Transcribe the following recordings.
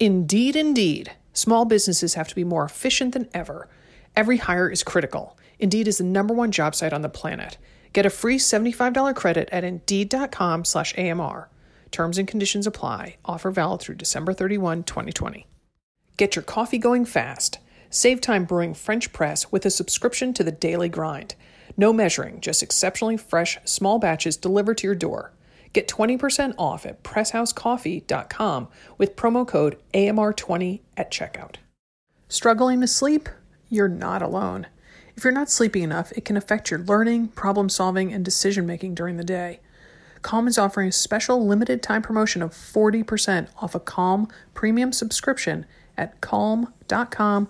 Indeed, indeed. Small businesses have to be more efficient than ever. Every hire is critical. Indeed is the number one job site on the planet. Get a free $75 credit at Indeed.com slash AMR. Terms and conditions apply. Offer valid through December 31, 2020. Get your coffee going fast. Save time brewing French press with a subscription to the Daily Grind. No measuring, just exceptionally fresh, small batches delivered to your door. Get 20% off at presshousecoffee.com with promo code AMR20 at checkout. Struggling to sleep? You're not alone. If you're not sleeping enough, it can affect your learning, problem solving, and decision making during the day. Calm is offering a special limited time promotion of 40% off a Calm premium subscription at calm.com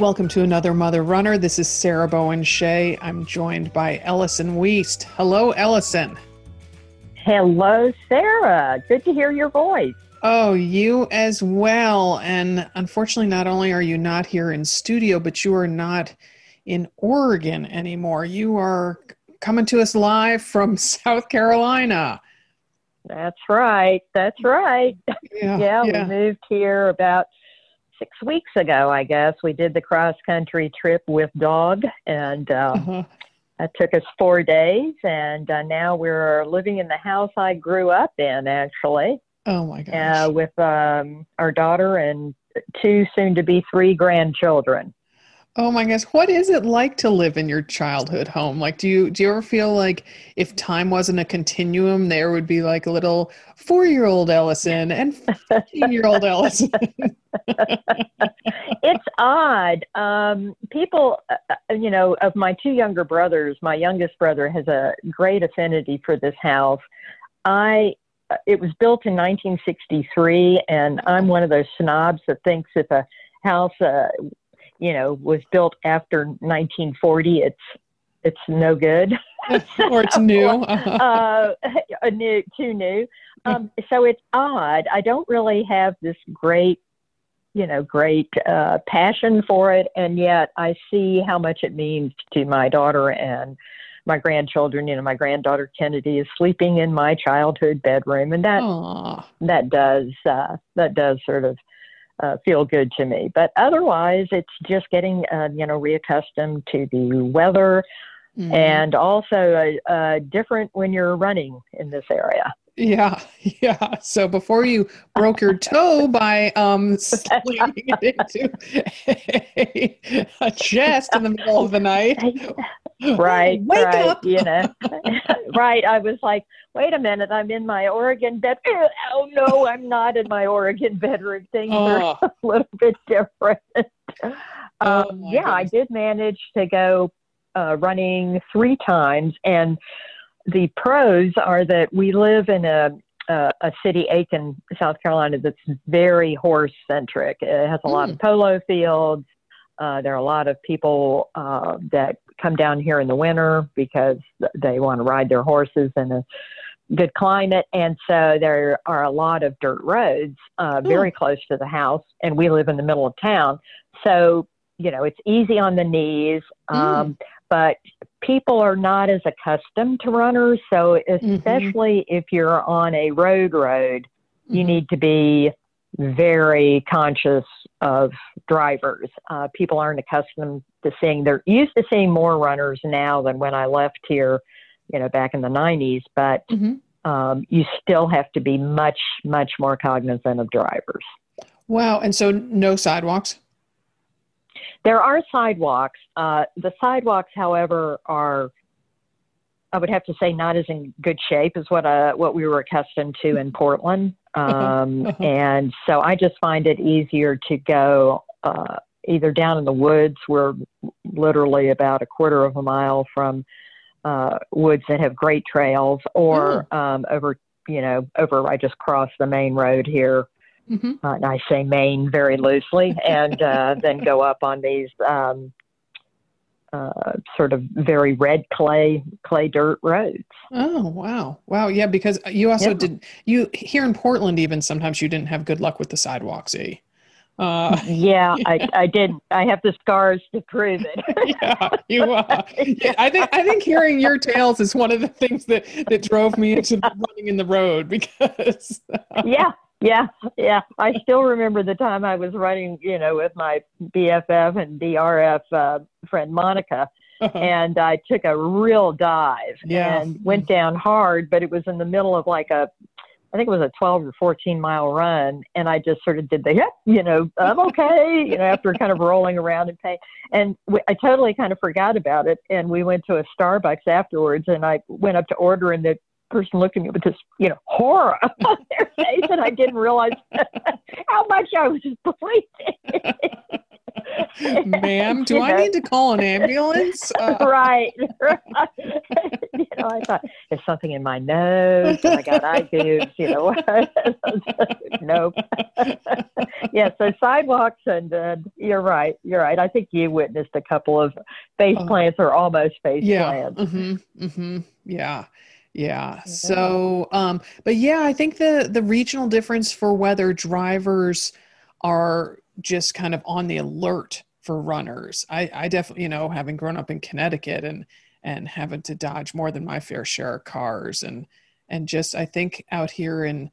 Welcome to another Mother Runner. This is Sarah Bowen Shea. I'm joined by Ellison Wiest. Hello, Ellison. Hello, Sarah. Good to hear your voice. Oh, you as well. And unfortunately, not only are you not here in studio, but you are not in Oregon anymore. You are coming to us live from South Carolina. That's right. That's right. Yeah, yeah, yeah. we moved here about six weeks ago, I guess. We did the cross country trip with dog, and uh, uh-huh. that took us four days. And uh, now we're living in the house I grew up in, actually. Oh my gosh! Uh, with um, our daughter and two, soon to be three grandchildren. Oh my gosh, what is it like to live in your childhood home? Like do you do you ever feel like if time wasn't a continuum there would be like a little 4-year-old Ellison and 15-year-old Ellison? it's odd. Um, people uh, uh, you know, of my two younger brothers, my youngest brother has a great affinity for this house. I uh, it was built in 1963 and I'm one of those snobs that thinks if a house uh, you know was built after 1940 it's it's no good. Or it's new. Uh, uh, new too new. Um, so it's odd. I don't really have this great you know great uh, passion for it and yet i see how much it means to my daughter and my grandchildren. You know my granddaughter kennedy is sleeping in my childhood bedroom and that Aww. that does uh, that does sort of uh, feel good to me. But otherwise, it's just getting uh, you know reaccustomed to the weather, mm-hmm. and also uh, uh, different when you're running in this area. Yeah, yeah. So before you broke your toe by um, slamming it into a, a, chest in the middle of the night, right? Wake right. Up. You know, right? I was like, wait a minute, I'm in my Oregon bed. Oh no, I'm not in my Oregon bedroom. Things oh. are a little bit different. Oh, um, yeah, goodness. I did manage to go uh, running three times and the pros are that we live in a uh, a city, Aiken, South Carolina, that's very horse centric. It has a mm. lot of hmm. polo fields. Uh, there are a lot of people uh, that come down here in the winter because they want to ride their horses in a good climate. And so there are a lot of dirt roads uh, very mm. close to the house, and we live in the middle of town. So, you know, it's easy on the knees. Hmm. Um, mm but people are not as accustomed to runners. So, mm-hmm. especially mm-hmm. if you're on a road road, mm-hmm. you need to be very conscious of drivers. Uh, people aren't accustomed to seeing, they're used to seeing more runners now than when I left here, you know, back in the 90s. But mm-hmm. um, you still have to be much, much more cognizant of drivers. Wow. And so, no sidewalks? There are sidewalks. Uh, the sidewalks, however, are I would have to say not as in good shape as what uh, what we were accustomed to in Portland. Um, and so I just find it easier to go uh, either down in the woods. We're literally about a quarter of a mile from uh, woods that have great trails, or oh. um, over you know over I just crossed the main road here Mm-hmm. Uh, and I say Maine very loosely, and uh, then go up on these um, uh, sort of very red clay clay dirt roads. Oh wow, wow, yeah. Because you also yeah. did you here in Portland even sometimes you didn't have good luck with the sidewalks, eh? Uh, yeah, I, I did. I have the scars to prove it. yeah, you. Uh, yeah, I think I think hearing your tales is one of the things that that drove me into running in the road because. yeah, yeah, yeah. I still remember the time I was running, you know, with my BFF and BRF uh, friend Monica, uh-huh. and I took a real dive yeah. and went down hard, but it was in the middle of like a I think it was a 12 or 14 mile run. And I just sort of did the, yep, you know, I'm okay, you know, after kind of rolling around in pain. And we, I totally kind of forgot about it. And we went to a Starbucks afterwards and I went up to order and the person looked at me with this, you know, horror on their face. And I didn't realize how much I was bleeding. Ma'am, do you I know? need to call an ambulance? Uh, right. right. you know, I thought there's something in my nose. And I got eye tubes. You know, nope. yeah. So sidewalks, and uh, you're right. You're right. I think you witnessed a couple of face uh, plants or almost face yeah, plants. Mm-hmm, mm-hmm, yeah. Yeah. So, um, but yeah, I think the the regional difference for whether drivers are just kind of on the alert for runners. I, I definitely, you know, having grown up in Connecticut and and having to dodge more than my fair share of cars and and just I think out here in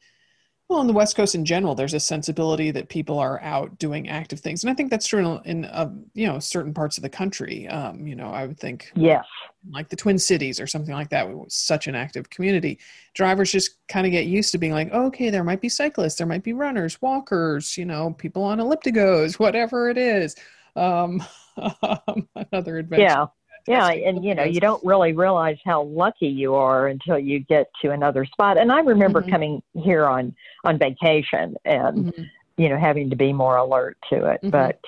well, on the West Coast in general, there's a sensibility that people are out doing active things, and I think that's true in, in uh, you know certain parts of the country. Um, you know, I would think yes, like the Twin Cities or something like that, was such an active community. Drivers just kind of get used to being like, oh, okay, there might be cyclists, there might be runners, walkers, you know, people on ellipticos, whatever it is. Um, another adventure. Yeah. Yeah, and you know, you don't really realize how lucky you are until you get to another spot. And I remember mm-hmm. coming here on on vacation and mm-hmm. you know having to be more alert to it. Mm-hmm. But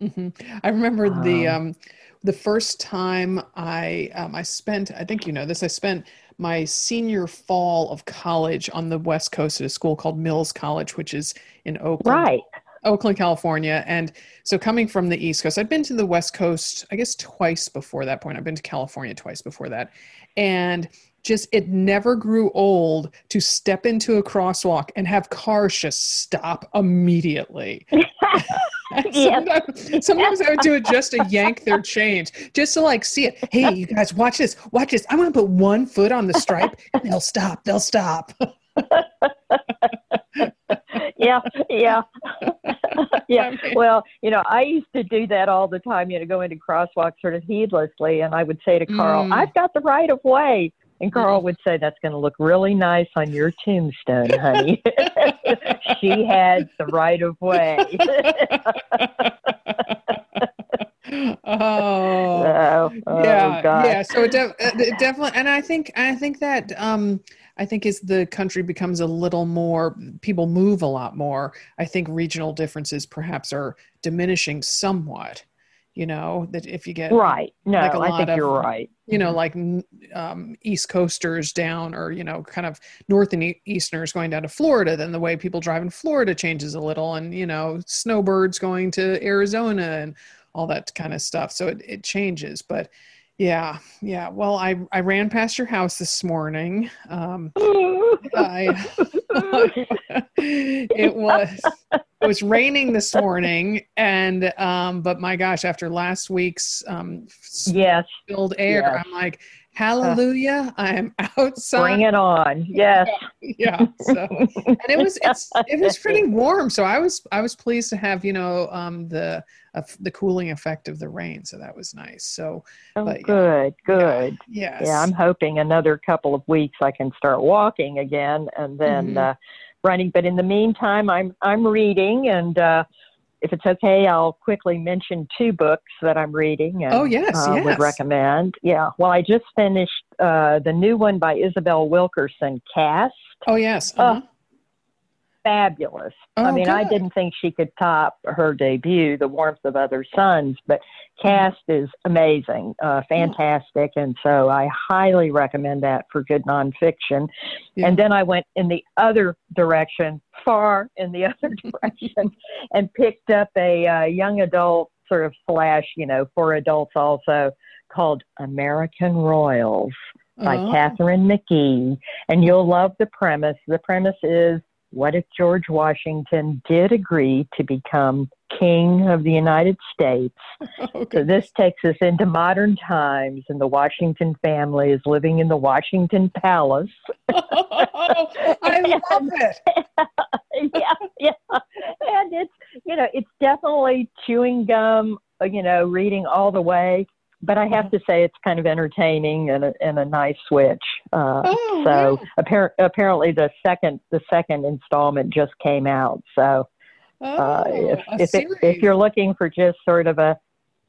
mm-hmm. I remember um, the um, the first time I um, I spent I think you know this I spent my senior fall of college on the west coast at a school called Mills College, which is in Oakland. Right. Oakland, California. And so coming from the East Coast, I've been to the West Coast, I guess twice before that point. I've been to California twice before that. And just it never grew old to step into a crosswalk and have cars just stop immediately. sometimes, sometimes I would do it just to yank their change, just to like see it. Hey, you guys, watch this, watch this. I'm gonna put one foot on the stripe and they'll stop, they'll stop. yeah, yeah, yeah. Well, you know, I used to do that all the time. You know, go into crosswalks sort of heedlessly, and I would say to Carl, mm. "I've got the right of way." And Carl mm. would say, That's going to look really nice on your tombstone, honey. she had the right of way. oh, so, oh, yeah, God. yeah. So it, de- it, definitely, and I think I think that um, I think as the country becomes a little more, people move a lot more. I think regional differences perhaps are diminishing somewhat. You know that if you get right, no, like I think of, you're right. You know, like um, East Coasters down, or you know, kind of North and Easterners going down to Florida, then the way people drive in Florida changes a little, and you know, snowbirds going to Arizona and all that kind of stuff. So it, it changes, but yeah, yeah. Well, I I ran past your house this morning. Um, I, it was it was raining this morning, and um, but my gosh, after last week's um, yes filled air, yes. I'm like, hallelujah, I am outside. Bring it on, yes. Yeah, yeah. So, and it was it's it was pretty warm, so I was I was pleased to have you know um, the uh, the cooling effect of the rain. So that was nice. So, oh, but, good, yeah. good. Yeah, yes. Yeah, I'm hoping another couple of weeks I can start walking again and then mm-hmm. uh, running. But in the meantime, I'm I'm reading and. Uh, if it's okay, I'll quickly mention two books that I'm reading. And, oh yes, uh, yes. Would recommend. Yeah. Well, I just finished uh, the new one by Isabel Wilkerson, Caste. Oh yes. Uh-huh fabulous. Oh, I mean, good. I didn't think she could top her debut, The Warmth of Other Suns, but caste is amazing, uh, fantastic. And so I highly recommend that for good nonfiction. Yeah. And then I went in the other direction, far in the other direction, and picked up a uh, young adult sort of slash, you know, for adults also called American Royals by oh. Katharine McGee. And you'll love the premise. The premise is what if George Washington did agree to become King of the United States. Oh, so this takes us into modern times, and the Washington family is living in the Washington Palace. oh, I love it. yeah, yeah, and it's you know it's definitely chewing gum. You know, reading all the way. But I have to say, it's kind of entertaining and a, and a nice switch. Uh, oh, so appar- apparently, the second the second installment just came out. So uh, oh, if if, it, if you're looking for just sort of a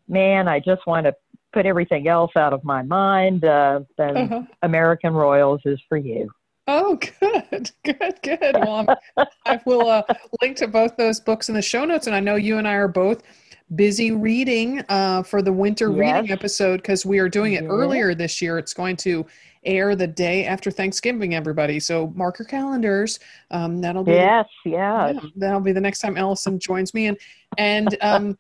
man, I just want to put everything else out of my mind, uh, then uh-huh. American Royals is for you. Oh, good, good, good. Well, I will uh, link to both those books in the show notes, and I know you and I are both busy reading uh, for the winter yes. reading episode because we are doing it earlier this year. It's going to air the day after Thanksgiving, everybody. So mark your calendars. Um, that'll be yes, the, yeah. yeah. That'll be the next time Allison joins me, and and um,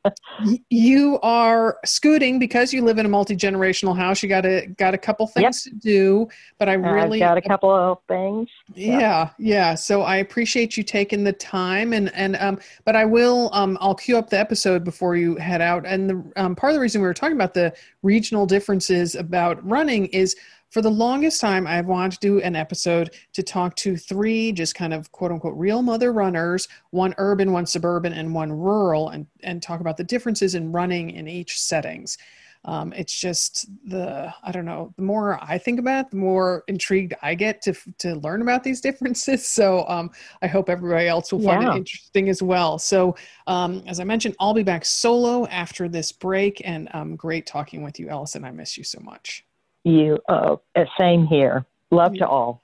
you are scooting because you live in a multi generational house. You got a got a couple things yep. to do, but I really I've got a couple of things. Yeah, yeah, yeah. So I appreciate you taking the time, and and um, but I will um, I'll cue up the episode before you head out. And the um, part of the reason we were talking about the regional differences about running is for the longest time, I've wanted to do an episode to talk to three just kind of quote unquote real mother runners, one urban, one suburban, and one rural, and, and talk about the differences in running in each settings. Um, it's just the I don't know. The more I think about it, the more intrigued I get to to learn about these differences. So um, I hope everybody else will find yeah. it interesting as well. So um, as I mentioned, I'll be back solo after this break, and um, great talking with you, Allison. I miss you so much you. Uh, same here. Love to all.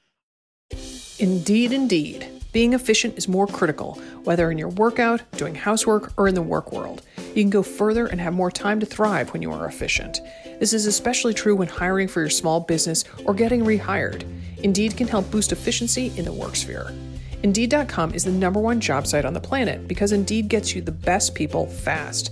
Indeed, indeed. Being efficient is more critical, whether in your workout, doing housework, or in the work world. You can go further and have more time to thrive when you are efficient. This is especially true when hiring for your small business or getting rehired. Indeed can help boost efficiency in the work sphere. Indeed.com is the number one job site on the planet because Indeed gets you the best people fast.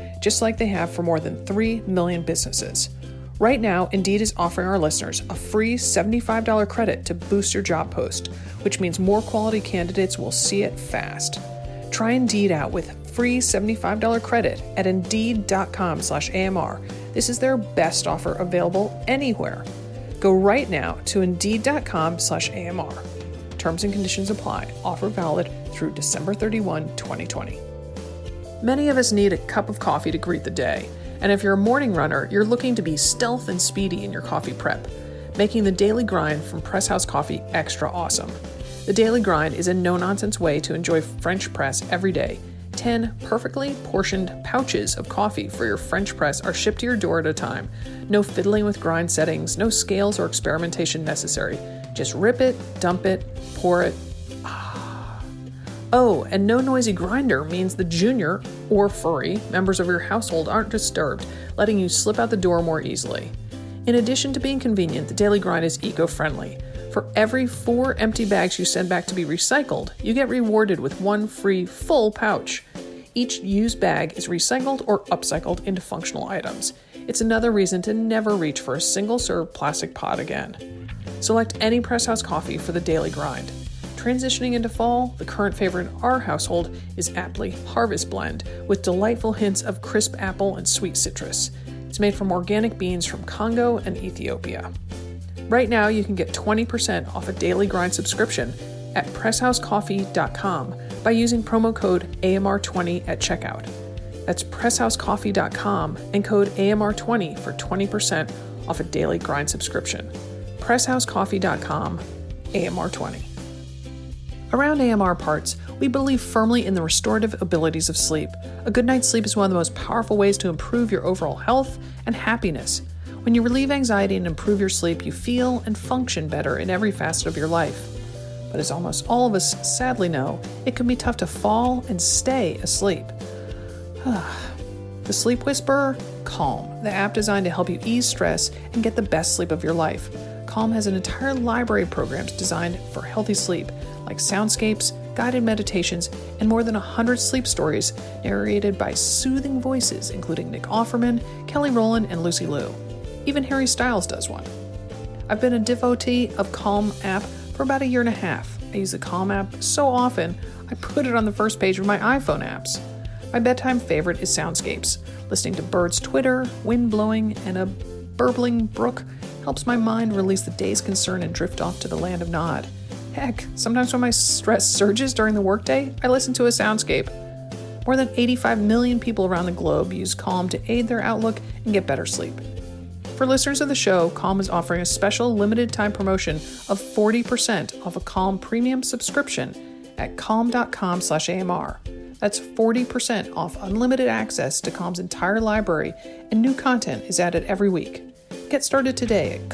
just like they have for more than 3 million businesses. Right now, Indeed is offering our listeners a free $75 credit to boost your job post, which means more quality candidates will see it fast. Try Indeed out with free $75 credit at indeed.com/amr. This is their best offer available anywhere. Go right now to indeed.com/amr. Terms and conditions apply. Offer valid through December 31, 2020. Many of us need a cup of coffee to greet the day, and if you're a morning runner, you're looking to be stealth and speedy in your coffee prep, making the daily grind from Press House Coffee extra awesome. The daily grind is a no nonsense way to enjoy French press every day. 10 perfectly portioned pouches of coffee for your French press are shipped to your door at a time. No fiddling with grind settings, no scales or experimentation necessary. Just rip it, dump it, pour it, Oh, and no noisy grinder means the junior or furry members of your household aren't disturbed, letting you slip out the door more easily. In addition to being convenient, the Daily Grind is eco friendly. For every four empty bags you send back to be recycled, you get rewarded with one free full pouch. Each used bag is recycled or upcycled into functional items. It's another reason to never reach for a single serve plastic pod again. Select any Press House coffee for the daily grind. Transitioning into fall, the current favorite in our household is aptly Harvest Blend with delightful hints of crisp apple and sweet citrus. It's made from organic beans from Congo and Ethiopia. Right now, you can get 20% off a daily grind subscription at presshousecoffee.com by using promo code AMR20 at checkout. That's presshousecoffee.com and code AMR20 for 20% off a daily grind subscription. presshousecoffee.com AMR20. Around AMR Parts, we believe firmly in the restorative abilities of sleep. A good night's sleep is one of the most powerful ways to improve your overall health and happiness. When you relieve anxiety and improve your sleep, you feel and function better in every facet of your life. But as almost all of us sadly know, it can be tough to fall and stay asleep. the Sleep Whisperer, Calm, the app designed to help you ease stress and get the best sleep of your life. Calm has an entire library of programs designed for healthy sleep, like soundscapes, guided meditations, and more than 100 sleep stories narrated by soothing voices, including Nick Offerman, Kelly Rowland, and Lucy Liu. Even Harry Styles does one. I've been a devotee of Calm app for about a year and a half. I use the Calm app so often, I put it on the first page of my iPhone apps. My bedtime favorite is soundscapes. Listening to birds twitter, wind blowing, and a burbling brook helps my mind release the day's concern and drift off to the land of Nod. Heck, sometimes when my stress surges during the workday, I listen to a soundscape. More than 85 million people around the globe use Calm to aid their outlook and get better sleep. For listeners of the show, Calm is offering a special limited time promotion of 40% off a Calm premium subscription at calm.com/amr. That's 40% off unlimited access to Calm's entire library, and new content is added every week. Get started today at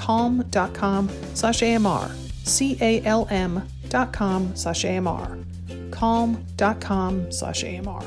calm.com slash AMR, calm.com slash AMR.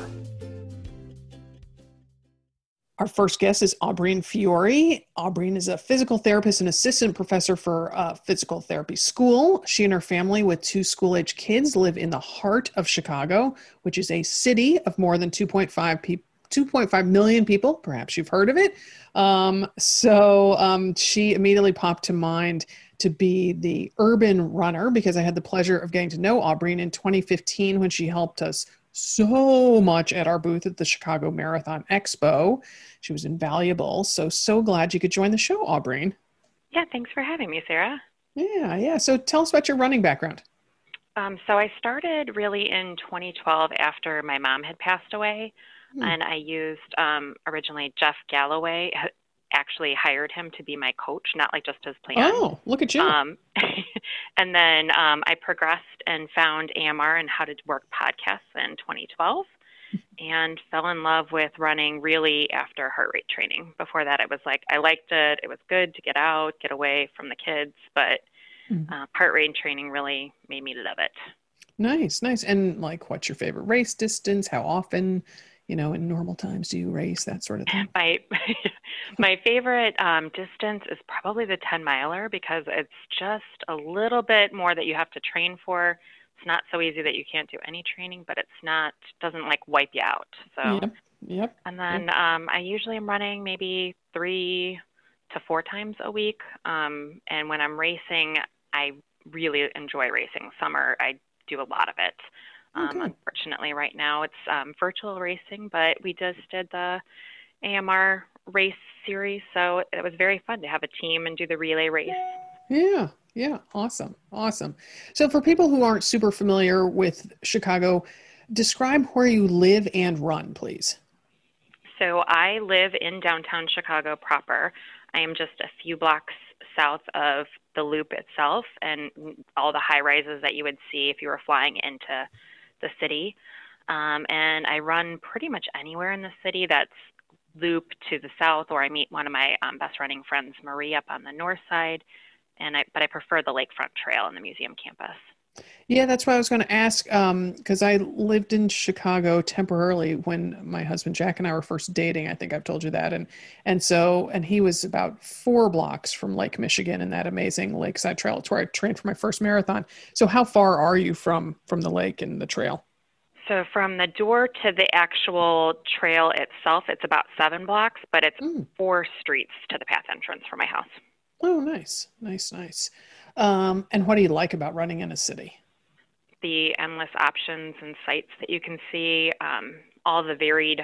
Our first guest is Aubreen Fiore. Aubreen is a physical therapist and assistant professor for physical therapy school. She and her family, with two school age kids, live in the heart of Chicago, which is a city of more than 2.5 people. 2.5 million people, perhaps you've heard of it. Um, so um, she immediately popped to mind to be the urban runner because I had the pleasure of getting to know Aubreen in 2015 when she helped us so much at our booth at the Chicago Marathon Expo. She was invaluable. So, so glad you could join the show, Aubreen. Yeah, thanks for having me, Sarah. Yeah, yeah. So, tell us about your running background. Um, so, I started really in 2012 after my mom had passed away. Hmm. And I used um, originally Jeff Galloway actually hired him to be my coach, not like just his plan. Oh, look at you. Um, and then um, I progressed and found AMR and how to work podcasts in 2012 and fell in love with running really after heart rate training. Before that, it was like I liked it. It was good to get out, get away from the kids, but mm-hmm. uh, heart rate training really made me love it. Nice, nice. And like, what's your favorite race distance? How often? You know, in normal times do you race that sort of thing? My my favorite um, distance is probably the 10 miler because it's just a little bit more that you have to train for. It's not so easy that you can't do any training, but it's not doesn't like wipe you out. So yep, yep. And then yep. Um, I usually am running maybe three to four times a week. Um, and when I'm racing, I really enjoy racing. Summer, I do a lot of it. Um, okay. Unfortunately, right now it's um, virtual racing, but we just did the AMR race series, so it was very fun to have a team and do the relay race. Yeah, yeah, awesome, awesome. So, for people who aren't super familiar with Chicago, describe where you live and run, please. So, I live in downtown Chicago proper. I am just a few blocks south of the loop itself and all the high rises that you would see if you were flying into the city. Um, and I run pretty much anywhere in the city that's loop to the south, or I meet one of my um, best running friends, Marie, up on the north side. And I, but I prefer the lakefront trail in the museum campus. Yeah, that's what I was going to ask. Because um, I lived in Chicago temporarily when my husband Jack and I were first dating. I think I've told you that, and and so and he was about four blocks from Lake Michigan and that amazing lakeside trail. It's where I trained for my first marathon. So how far are you from from the lake and the trail? So from the door to the actual trail itself, it's about seven blocks, but it's mm. four streets to the path entrance for my house. Oh, nice, nice, nice. Um, and what do you like about running in a city? The endless options and sights that you can see, um, all the varied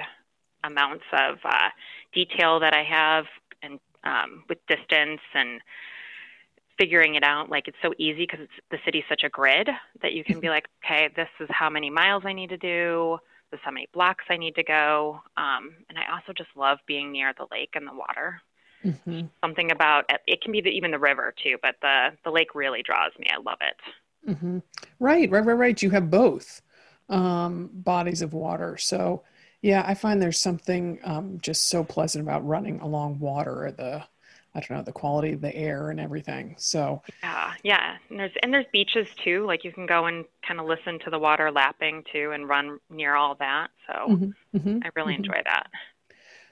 amounts of uh, detail that I have, and um, with distance and figuring it out. Like it's so easy because the city's such a grid that you can be like, okay, this is how many miles I need to do. This is how many blocks I need to go. Um, and I also just love being near the lake and the water. Mm-hmm. Something about it can be the, even the river too, but the the lake really draws me. I love it. Mm-hmm. Right, right, right, right. You have both um, bodies of water, so yeah, I find there's something um, just so pleasant about running along water. The I don't know the quality of the air and everything. So yeah, yeah, and there's and there's beaches too. Like you can go and kind of listen to the water lapping too, and run near all that. So mm-hmm, mm-hmm, I really mm-hmm. enjoy that.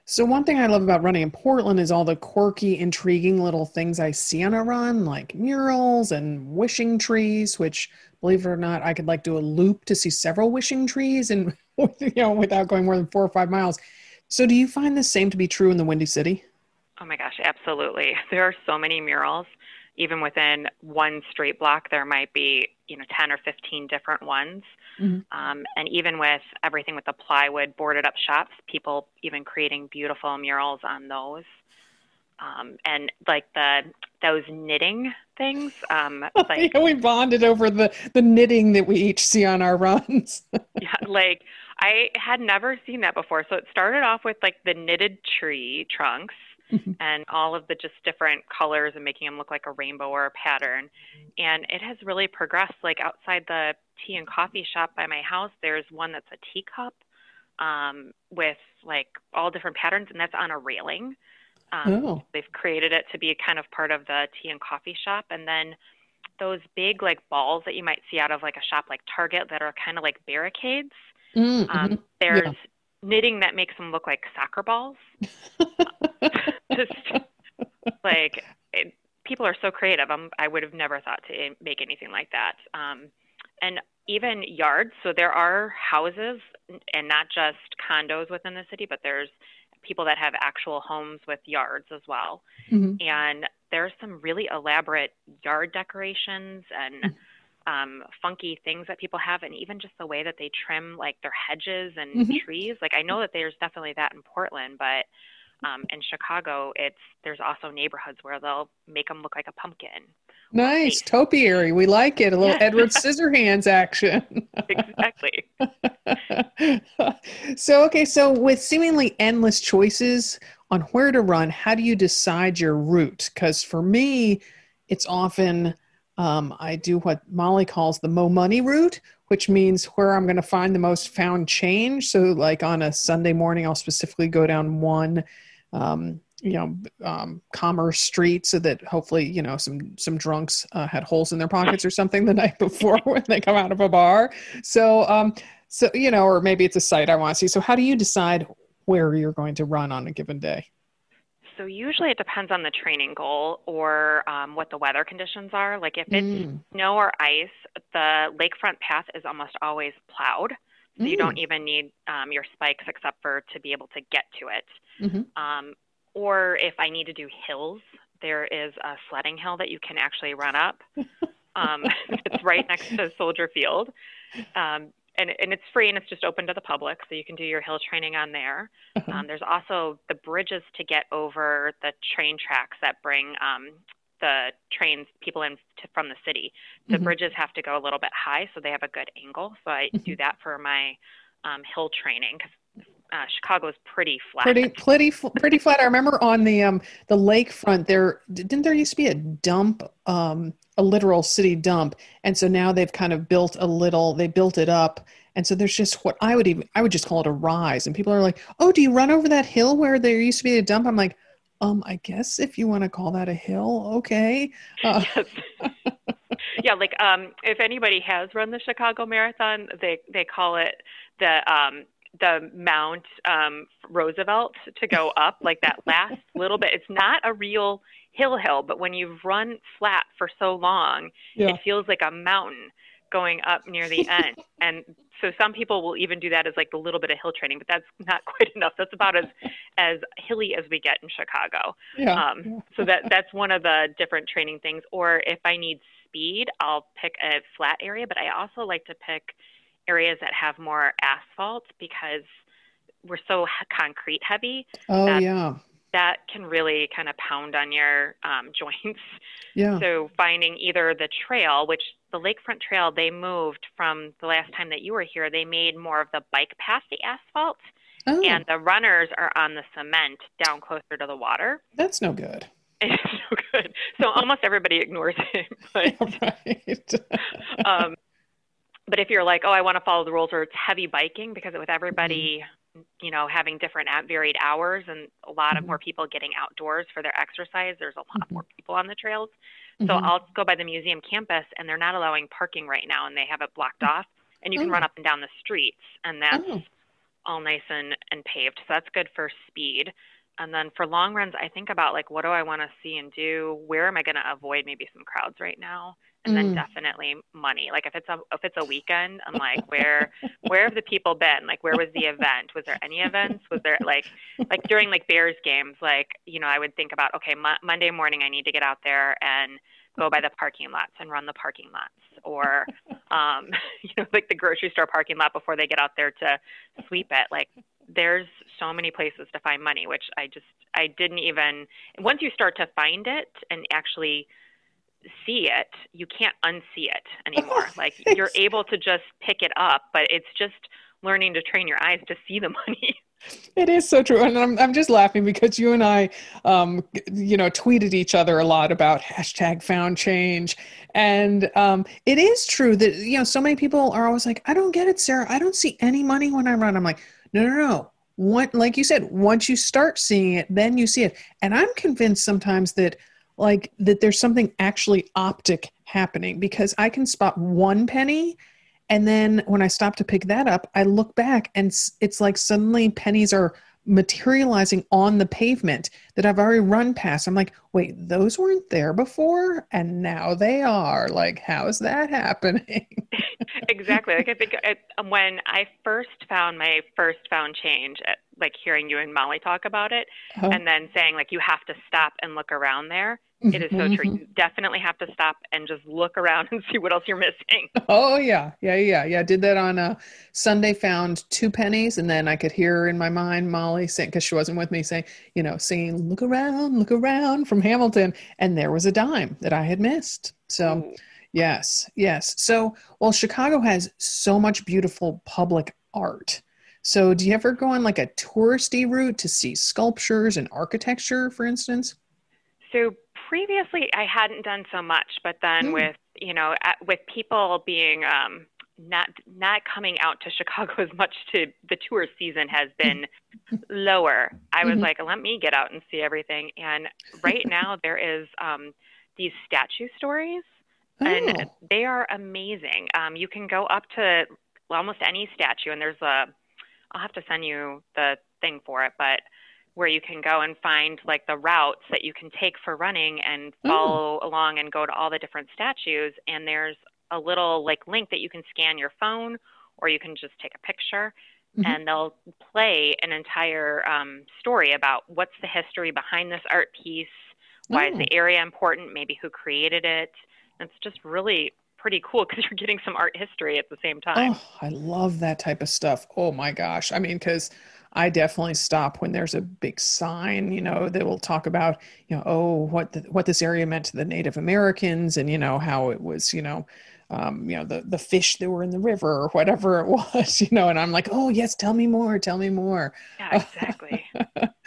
So one thing I love about running in Portland is all the quirky, intriguing little things I see on a run, like murals and wishing trees. Which, believe it or not, I could like do a loop to see several wishing trees, and you know, without going more than four or five miles. So, do you find the same to be true in the Windy City? Oh my gosh, absolutely. There are so many murals. Even within one street block, there might be you know 10 or 15 different ones. Mm-hmm. Um, and even with everything with the plywood boarded up shops, people even creating beautiful murals on those. Um, and like the those knitting things. Um, like yeah, we bonded over the the knitting that we each see on our runs. yeah, like I had never seen that before. So it started off with like the knitted tree trunks, mm-hmm. and all of the just different colors and making them look like a rainbow or a pattern. And it has really progressed. Like outside the tea and coffee shop by my house, there's one that's a teacup um, with like all different patterns, and that's on a railing. Um, oh. They've created it to be kind of part of the tea and coffee shop, and then those big like balls that you might see out of like a shop like Target that are kind of like barricades. Mm, mm-hmm. Um, there's yeah. knitting that makes them look like soccer balls. Just like it, people are so creative. I'm, I would have never thought to make anything like that. Um, and even yards. So there are houses and not just condos within the city, but there's people that have actual homes with yards as well. Mm-hmm. And there's some really elaborate yard decorations and mm-hmm. um, funky things that people have, and even just the way that they trim like their hedges and mm-hmm. trees. Like I know that there's definitely that in Portland, but um, in Chicago, it's there's also neighborhoods where they'll make them look like a pumpkin. Nice topiary. We like it. A little Edward Scissorhands action. exactly. so okay, so with seemingly endless choices on where to run, how do you decide your route? Because for me, it's often um, I do what Molly calls the mo money route, which means where I'm going to find the most found change. So, like on a Sunday morning, I'll specifically go down one, um, you know, um, commerce street, so that hopefully, you know, some some drunks uh, had holes in their pockets or something the night before when they come out of a bar. So, um, so you know, or maybe it's a site I want to see. So, how do you decide where you're going to run on a given day? So usually it depends on the training goal or um, what the weather conditions are. Like if it's mm. snow or ice, the lakefront path is almost always plowed. So you don't mm. even need um, your spikes except for to be able to get to it. Mm-hmm. Um, or if I need to do hills, there is a sledding hill that you can actually run up. um, it's right next to Soldier Field. Um, and, and it's free and it's just open to the public, so you can do your hill training on there. Uh-huh. Um, there's also the bridges to get over the train tracks that bring um, the trains people in to, from the city. The mm-hmm. bridges have to go a little bit high, so they have a good angle. So I mm-hmm. do that for my um, hill training because uh, Chicago is pretty flat. Pretty, pretty, pretty flat. I remember on the um the lakefront there didn't there used to be a dump, um, a literal city dump, and so now they've kind of built a little. They built it up, and so there's just what I would even I would just call it a rise. And people are like, "Oh, do you run over that hill where there used to be a dump?" I'm like, um, I guess if you want to call that a hill, okay. Uh, yes. yeah, like um, if anybody has run the Chicago Marathon, they they call it the um, the Mount um, Roosevelt to go up, like that last little bit. It's not a real hill hill, but when you've run flat for so long, yeah. it feels like a mountain going up near the end. and so some people will even do that as like a little bit of hill training, but that's not quite enough. That's about as as hilly as we get in Chicago. Yeah. Um, so that that's one of the different training things. Or if I need speed, I'll pick a flat area, but I also like to pick areas that have more asphalt because we're so concrete heavy. Oh that, yeah. That can really kind of pound on your um, joints. Yeah. So finding either the trail, which the lakefront trail they moved from the last time that you were here, they made more of the bike path the asphalt. Oh. And the runners are on the cement down closer to the water. That's no good. It's so good. So almost everybody ignores it. But, right. um, but if you're like, oh, I want to follow the rules, or it's heavy biking, because with everybody, mm-hmm. you know, having different at varied hours and a lot mm-hmm. of more people getting outdoors for their exercise, there's a lot mm-hmm. more people on the trails. So mm-hmm. I'll go by the museum campus, and they're not allowing parking right now, and they have it blocked off, and you can oh. run up and down the streets, and that's. Oh. all nice and, and paved. So that's good for speed. And then for long runs, I think about like, what do I want to see and do? Where am I going to avoid maybe some crowds right now? And mm. then definitely money. Like if it's a if it's a weekend, I'm like, where where have the people been? Like where was the event? Was there any events? Was there like like during like Bears games? Like you know, I would think about okay, Mo- Monday morning I need to get out there and go by the parking lots and run the parking lots or um you know like the grocery store parking lot before they get out there to sweep it like there's so many places to find money, which I just I didn't even once you start to find it and actually see it, you can't unsee it anymore. like you're able to just pick it up, but it's just learning to train your eyes to see the money. It is so true, and I'm I'm just laughing because you and I, um, you know, tweeted each other a lot about hashtag found change, and um, it is true that you know so many people are always like, I don't get it, Sarah. I don't see any money when I run. I'm like, no, no, no. One, like you said, once you start seeing it, then you see it. And I'm convinced sometimes that like that there's something actually optic happening because I can spot one penny and then when I stop to pick that up, I look back and it's like suddenly pennies are materializing on the pavement that I've already run past. I'm like, wait, those weren't there before, and now they are. Like, how is that happening? exactly. Like I think it, um, when I first found my first found change, at, like hearing you and Molly talk about it, uh-huh. and then saying like you have to stop and look around there. It is so mm-hmm. true. You definitely have to stop and just look around and see what else you're missing. Oh yeah, yeah, yeah, yeah. I did that on a Sunday. Found two pennies, and then I could hear in my mind Molly saying, because she wasn't with me, saying, you know, singing "Look around, look around" from Hamilton, and there was a dime that I had missed. So. Ooh. Yes, yes. So, well, Chicago has so much beautiful public art. So, do you ever go on like a touristy route to see sculptures and architecture, for instance? So, previously I hadn't done so much, but then mm. with you know at, with people being um, not not coming out to Chicago as much to the tour season has been lower. I was mm-hmm. like, let me get out and see everything. And right now there is um, these statue stories, oh. and they are amazing. Um, you can go up to almost any statue, and there's a I'll have to send you the thing for it, but where you can go and find like the routes that you can take for running and mm. follow mm. along and go to all the different statues and there's a little like link that you can scan your phone or you can just take a picture mm-hmm. and they'll play an entire um, story about what's the history behind this art piece why oh. is the area important maybe who created it it's just really pretty cool because you're getting some art history at the same time oh i love that type of stuff oh my gosh i mean because I definitely stop when there's a big sign, you know, that will talk about, you know, oh, what the, what this area meant to the Native Americans, and you know how it was, you know, um, you know, the the fish that were in the river or whatever it was, you know, and I'm like, oh yes, tell me more, tell me more. Yeah, exactly.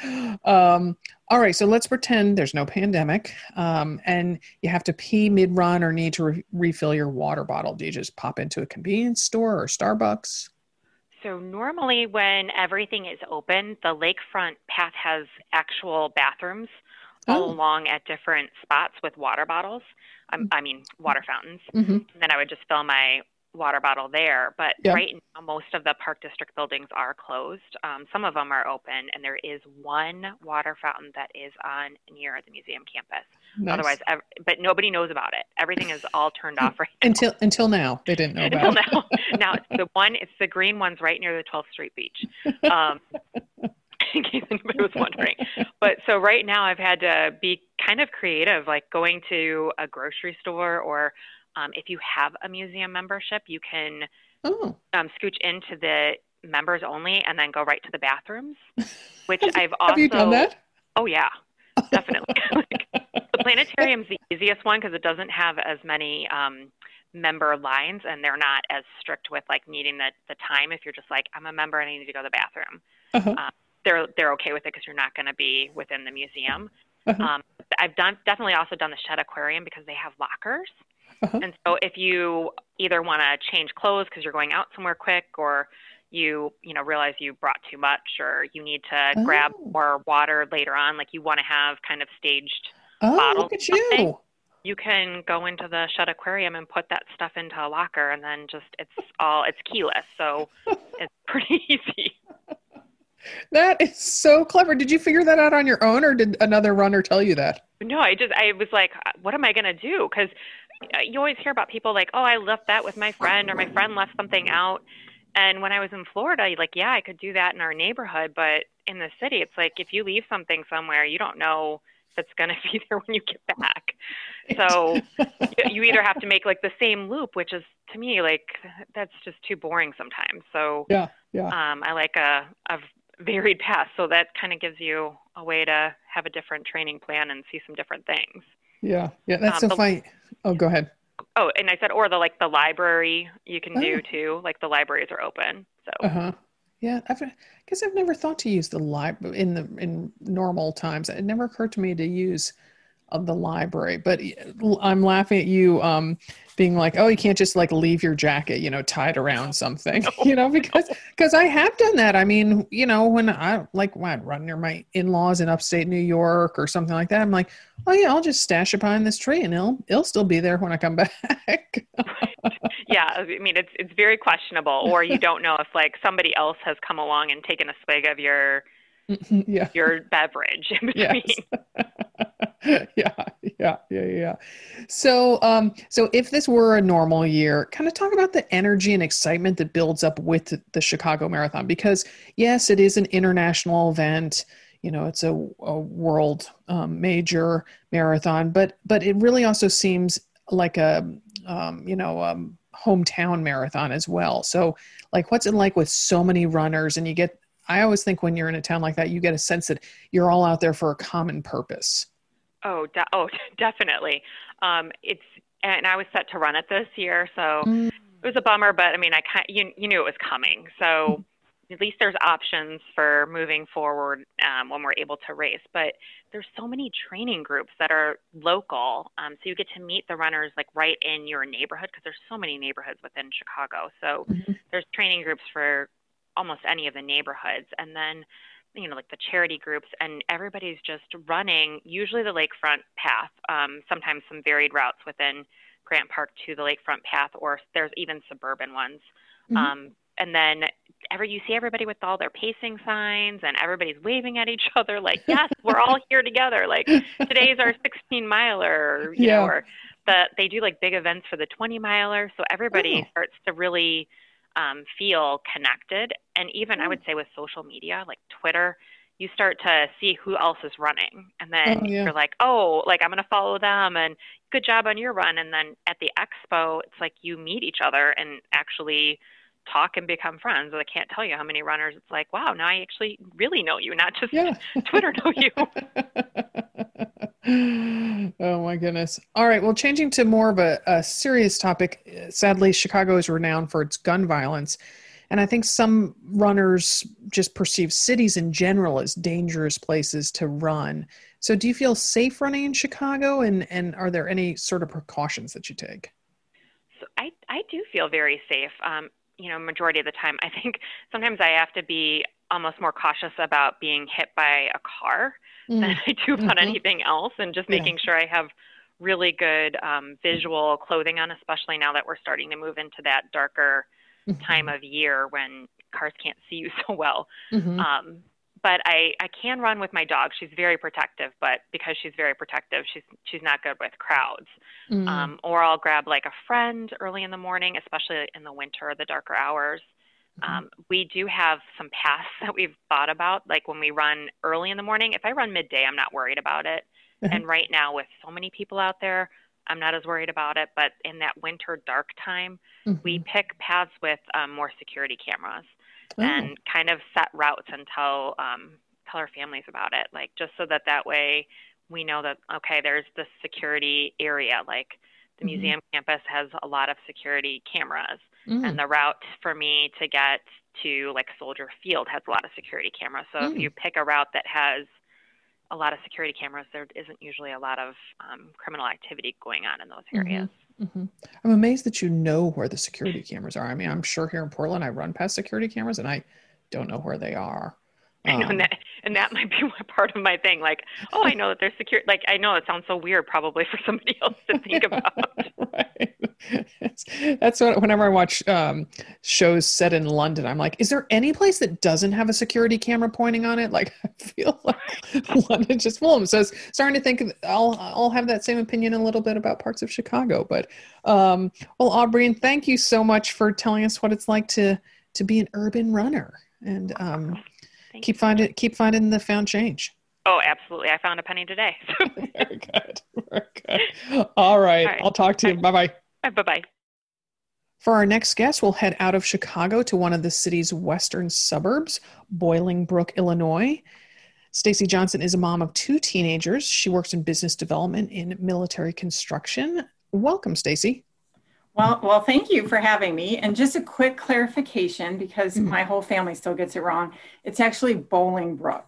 um, all right, so let's pretend there's no pandemic, um, and you have to pee mid run or need to re- refill your water bottle. Do you just pop into a convenience store or Starbucks? So normally when everything is open, the lakefront path has actual bathrooms oh. all along at different spots with water bottles. Um, I mean, water fountains. Mm-hmm. And then I would just fill my water bottle there. But yep. right now, most of the Park District buildings are closed. Um, some of them are open, and there is one water fountain that is on near the museum campus. Nice. Otherwise, ev- but nobody knows about it. Everything is all turned off right now. Until until now, they didn't know about. until now, now it's the one. It's the green ones right near the 12th Street beach. Um, in case anybody was wondering. But so right now, I've had to be kind of creative, like going to a grocery store or um, if you have a museum membership, you can oh. um, scooch into the members only and then go right to the bathrooms, which I've also. Have you done that? Oh yeah, definitely. The planetarium's the easiest one because it doesn't have as many um, member lines and they're not as strict with like needing the, the time. If you're just like, I'm a member and I need to go to the bathroom, uh-huh. um, they're they're okay with it because you're not going to be within the museum. Uh-huh. Um, I've done definitely also done the Shedd Aquarium because they have lockers. Uh-huh. And so if you either want to change clothes because you're going out somewhere quick or you you know realize you brought too much or you need to oh. grab more water later on like you want to have kind of staged oh, look at you you can go into the Shedd Aquarium and put that stuff into a locker and then just it's all it's keyless so it's pretty easy That is so clever. Did you figure that out on your own, or did another runner tell you that? No, I just I was like, what am I gonna do? Because uh, you always hear about people like, oh, I left that with my friend, or my friend left something out. And when I was in Florida, like, yeah, I could do that in our neighborhood, but in the city, it's like if you leave something somewhere, you don't know it's going to be there when you get back. So you either have to make like the same loop, which is to me like that's just too boring sometimes. So yeah, yeah. Um, I like a, a varied path, so that kind of gives you a way to have a different training plan and see some different things. Yeah, yeah, that's um, so funny. Oh, go ahead. Oh, and I said, or the like the library you can oh. do too. Like the libraries are open. So. Uh huh. Yeah, I've, I guess I've never thought to use the library in the in normal times. It never occurred to me to use of the library. But I'm laughing at you um, being like, oh, you can't just like leave your jacket, you know, tied around something, no, you know, because because no. I have done that. I mean, you know, when I like when I run near my in-laws in upstate New York or something like that, I'm like, oh yeah, I'll just stash it behind this tree and it'll it'll still be there when I come back. yeah, I mean it's it's very questionable, or you don't know if like somebody else has come along and taken a swig of your yeah. your beverage in between. Yes. yeah, yeah, yeah, yeah. So, um, so if this were a normal year, kind of talk about the energy and excitement that builds up with the Chicago Marathon, because yes, it is an international event. You know, it's a, a world um, major marathon, but but it really also seems like a um, you know um, hometown marathon as well. So, like, what's it like with so many runners, and you get I always think when you're in a town like that, you get a sense that you're all out there for a common purpose. Oh, de- oh, definitely. Um, it's and I was set to run it this year, so mm. it was a bummer. But I mean, I kind you you knew it was coming, so at least there's options for moving forward um, when we're able to race. But there's so many training groups that are local, um, so you get to meet the runners like right in your neighborhood because there's so many neighborhoods within Chicago. So mm-hmm. there's training groups for almost any of the neighborhoods, and then you know, like the charity groups, and everybody's just running usually the lakefront path, um, sometimes some varied routes within Grant Park to the lakefront path, or there's even suburban ones. Mm-hmm. Um, and then every you see everybody with all their pacing signs and everybody's waving at each other like yes we're all here together like today's our 16 miler you yeah. know or the they do like big events for the 20 miler so everybody oh. starts to really um, feel connected. And even I would say with social media, like Twitter, you start to see who else is running. And then oh, yeah. you're like, oh, like I'm going to follow them and good job on your run. And then at the expo, it's like you meet each other and actually talk and become friends. I can't tell you how many runners it's like, wow, now I actually really know you, not just yeah. Twitter know you. oh my goodness. All right. Well, changing to more of a, a, serious topic. Sadly, Chicago is renowned for its gun violence. And I think some runners just perceive cities in general as dangerous places to run. So, do you feel safe running in Chicago? And, and are there any sort of precautions that you take? So I, I do feel very safe. Um, you know, majority of the time, I think sometimes I have to be almost more cautious about being hit by a car mm. than I do about mm-hmm. anything else, and just making yeah. sure I have really good um, visual clothing on, especially now that we're starting to move into that darker mm-hmm. time of year when cars can't see you so well. Mm-hmm. Um, but I, I can run with my dog. She's very protective, but because she's very protective, she's she's not good with crowds. Mm-hmm. Um, or I'll grab like a friend early in the morning, especially in the winter, the darker hours. Um, we do have some paths that we've thought about, like when we run early in the morning. If I run midday, I'm not worried about it. Mm-hmm. And right now, with so many people out there, I'm not as worried about it. But in that winter dark time, mm-hmm. we pick paths with um, more security cameras oh. and kind of set routes and tell um, tell our families about it, like just so that that way we know that okay, there's this security area, like the mm-hmm. museum campus has a lot of security cameras mm. and the route for me to get to like Soldier Field has a lot of security cameras. So mm. if you pick a route that has a lot of security cameras, there isn't usually a lot of um, criminal activity going on in those mm-hmm. areas. Mm-hmm. Mm-hmm. I'm amazed that you know where the security cameras are. I mean, I'm sure here in Portland, I run past security cameras and I don't know where they are. I know, and um, that, and that might be part of my thing. Like, oh, I know that there's security. Like, I know it sounds so weird, probably for somebody else to think about. right. that's what whenever I watch um, shows set in London, I'm like, is there any place that doesn't have a security camera pointing on it? Like, I feel like London just full. So I was starting to think I'll I'll have that same opinion a little bit about parts of Chicago. But um, well, Aubrey, and thank you so much for telling us what it's like to to be an urban runner and um, keep finding keep finding the found change. Oh, absolutely. I found a penny today. Very good. Very good. All right. All right. I'll talk to you. Bye bye. Bye bye. For our next guest, we'll head out of Chicago to one of the city's western suburbs, Boiling Brook, Illinois. Stacy Johnson is a mom of two teenagers. She works in business development in military construction. Welcome, Stacy. Well, well, thank you for having me. And just a quick clarification because mm-hmm. my whole family still gets it wrong. It's actually Bolingbrook.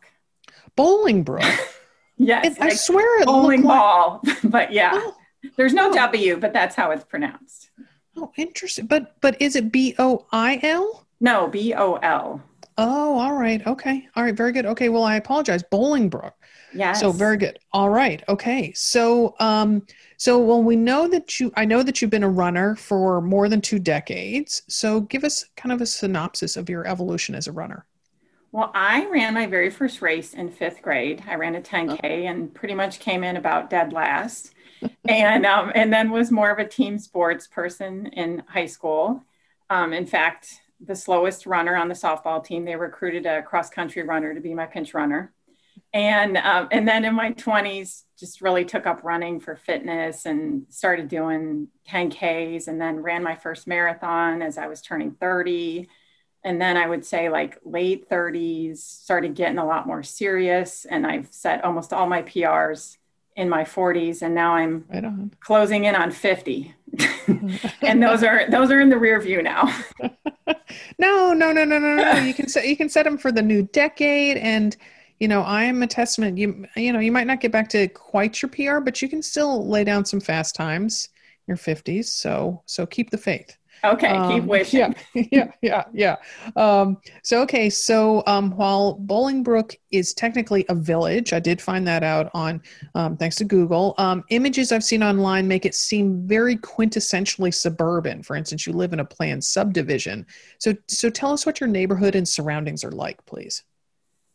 Bolingbrook. yes, it, I swear it bowling ball, like... but yeah, oh. there's no oh. W, but that's how it's pronounced. Oh, interesting. But but is it B O I L? No, B O L. Oh, all right. Okay. All right. Very good. Okay. Well, I apologize. Bolingbrook. Yes. So very good. All right. Okay. So um so well we know that you I know that you've been a runner for more than 2 decades. So give us kind of a synopsis of your evolution as a runner. Well, I ran my very first race in fifth grade. I ran a 10K and pretty much came in about dead last. and um, and then was more of a team sports person in high school. Um, in fact, the slowest runner on the softball team, they recruited a cross country runner to be my pinch runner. And um, and then in my 20s, just really took up running for fitness and started doing 10Ks and then ran my first marathon as I was turning 30 and then I would say like late 30s, started getting a lot more serious. And I've set almost all my PRs in my 40s, and now I'm right closing in on 50. and those are those are in the rear view now. no, no, no, no, no, no. You can set you can set them for the new decade, and you know I am a testament. You you know you might not get back to quite your PR, but you can still lay down some fast times in your 50s. So so keep the faith. Okay, um, keep wishing. Yeah, yeah, yeah, yeah. Um, so okay, so um, while Bolingbrook is technically a village, I did find that out on um, thanks to Google. Um, images I've seen online make it seem very quintessentially suburban. For instance, you live in a planned subdivision. So, so tell us what your neighborhood and surroundings are like, please.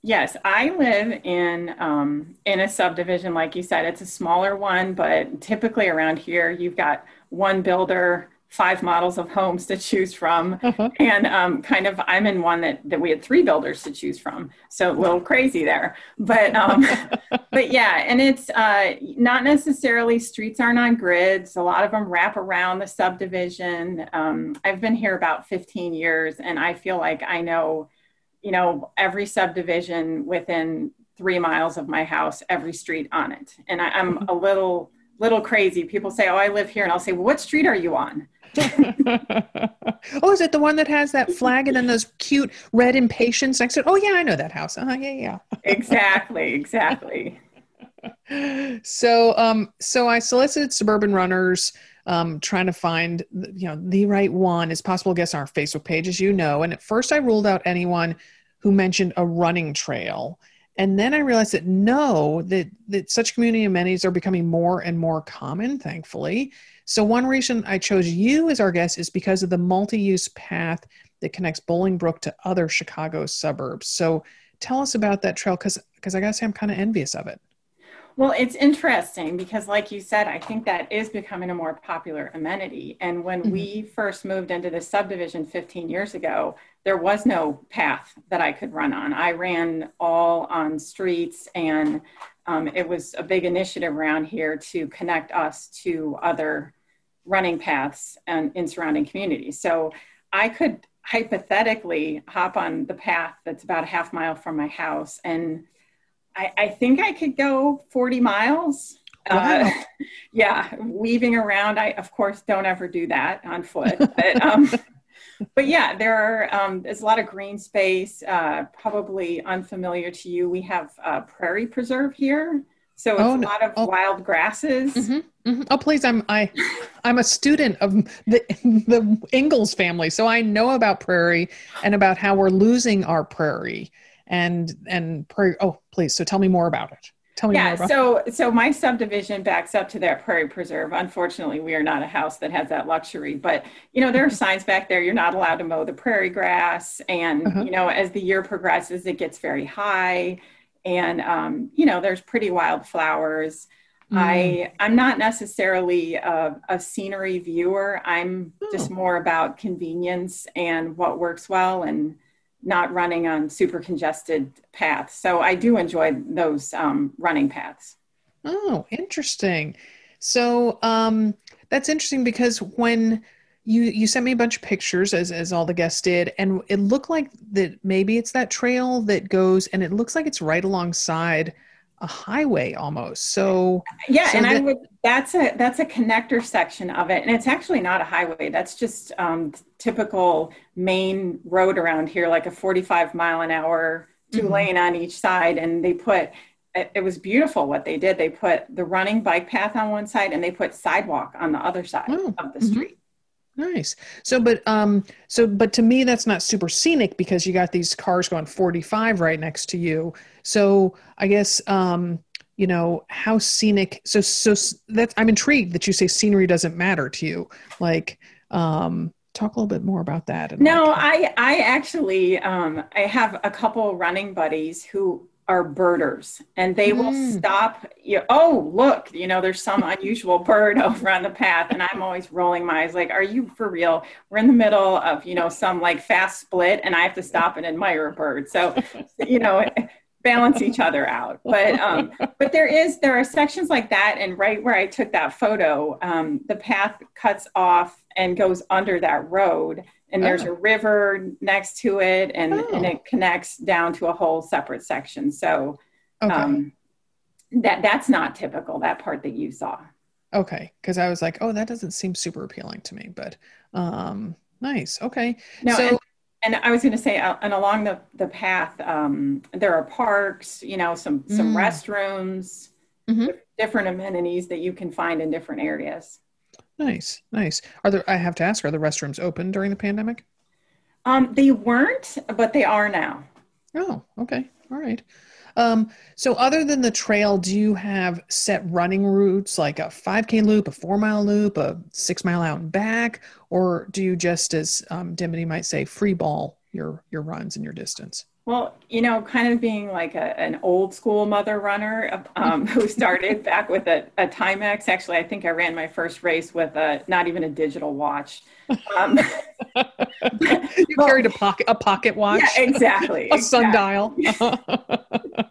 Yes, I live in um, in a subdivision, like you said. It's a smaller one, but typically around here, you've got one builder five models of homes to choose from uh-huh. and um, kind of i'm in one that, that we had three builders to choose from so a little crazy there but um, but yeah and it's uh, not necessarily streets aren't on grids a lot of them wrap around the subdivision um, i've been here about 15 years and i feel like i know you know every subdivision within three miles of my house every street on it and I, i'm a little little crazy people say oh i live here and i'll say well what street are you on oh, is it the one that has that flag and then those cute red impatiens next to it? Oh, yeah, I know that house. Uh, yeah, yeah. exactly, exactly. so, um, so I solicited suburban runners, um, trying to find, you know, the right one as possible guest on our Facebook page, as you know. And at first, I ruled out anyone who mentioned a running trail. And then I realized that no, that, that such community amenities are becoming more and more common, thankfully. So, one reason I chose you as our guest is because of the multi use path that connects Bolingbrook to other Chicago suburbs. So, tell us about that trail because because I gotta say I'm kind of envious of it. Well, it's interesting because, like you said, I think that is becoming a more popular amenity. And when mm-hmm. we first moved into the subdivision 15 years ago, there was no path that I could run on. I ran all on streets, and um, it was a big initiative around here to connect us to other running paths and in surrounding communities. So I could hypothetically hop on the path that's about a half mile from my house and I, I think I could go 40 miles. Wow. Uh, yeah, weaving around. I, of course, don't ever do that on foot. But, um, but yeah, there are, um, there's a lot of green space, uh, probably unfamiliar to you. We have a prairie preserve here. So it's oh, a lot of oh. wild grasses. Mm-hmm, mm-hmm. Oh, please! I'm I, I'm a student of the the Ingalls family, so I know about prairie and about how we're losing our prairie and and prairie. Oh, please! So tell me more about it. Tell me yeah, more about so so my subdivision backs up to that prairie preserve. Unfortunately, we are not a house that has that luxury, but you know there are signs back there. You're not allowed to mow the prairie grass, and uh-huh. you know as the year progresses, it gets very high, and um, you know there's pretty wild flowers. Mm. I I'm not necessarily a, a scenery viewer. I'm oh. just more about convenience and what works well and not running on super congested paths. So I do enjoy those um, running paths. Oh, interesting. So um, that's interesting because when you you sent me a bunch of pictures as as all the guests did, and it looked like that maybe it's that trail that goes, and it looks like it's right alongside a highway almost. So yeah, so and that, I would that's a that's a connector section of it, and it's actually not a highway. That's just um, typical main road around here, like a 45 mile an hour, 2 mm-hmm. lane on each side, and they put. It, was beautiful what they did. They put the running bike path on one side, and they put sidewalk on the other side oh, of the mm-hmm. Nice. So, but um, so but to me, that's not super scenic because you got these cars going 45 right next to you. So, I guess um, you know how scenic. So, so that's I'm intrigued that you say scenery doesn't matter to you. Like, um, talk a little bit more about that. no, like, I I actually um, I have a couple running buddies who are birders and they mm. will stop you oh look you know there's some unusual bird over on the path and i'm always rolling my eyes like are you for real? We're in the middle of you know some like fast split and i have to stop and admire a bird. So you know balance each other out. But um but there is there are sections like that and right where i took that photo um the path cuts off and goes under that road and there's oh. a river next to it and, oh. and it connects down to a whole separate section so okay. um, that that's not typical that part that you saw okay because i was like oh that doesn't seem super appealing to me but um nice okay no, so and, and i was going to say uh, and along the the path um there are parks you know some some mm. restrooms mm-hmm. different amenities that you can find in different areas Nice, nice. Are there? I have to ask: Are the restrooms open during the pandemic? Um, they weren't, but they are now. Oh, okay, all right. Um, so, other than the trail, do you have set running routes like a 5K loop, a four mile loop, a six mile out and back, or do you just, as um, Dimity might say, free ball your your runs and your distance? Well, you know, kind of being like a, an old school mother runner um, who started back with a, a Timex. Actually, I think I ran my first race with a not even a digital watch. Um, you carried a pocket a pocket watch. Yeah, exactly. a exactly. sundial.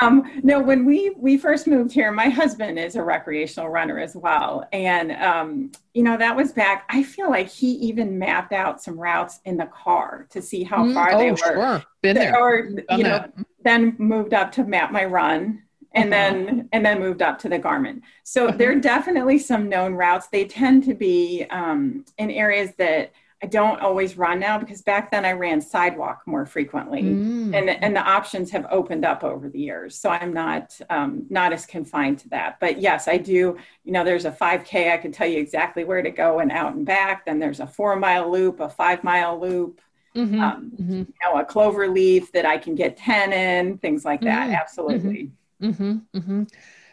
Um, no, when we we first moved here, my husband is a recreational runner as well, and um, you know that was back. I feel like he even mapped out some routes in the car to see how mm, far oh, they were. Sure. Been there, or Done you know, that. then moved up to MapMyRun, and uh-huh. then and then moved up to the Garmin. So uh-huh. there are definitely some known routes. They tend to be um, in areas that I don't always run now because back then I ran sidewalk more frequently, mm. and and the options have opened up over the years. So I'm not um, not as confined to that. But yes, I do. You know, there's a 5K. I can tell you exactly where to go and out and back. Then there's a four mile loop, a five mile loop. Mm-hmm. Um, mm-hmm. You know, a clover leaf that I can get 10 in, things like that. Mm-hmm. Absolutely.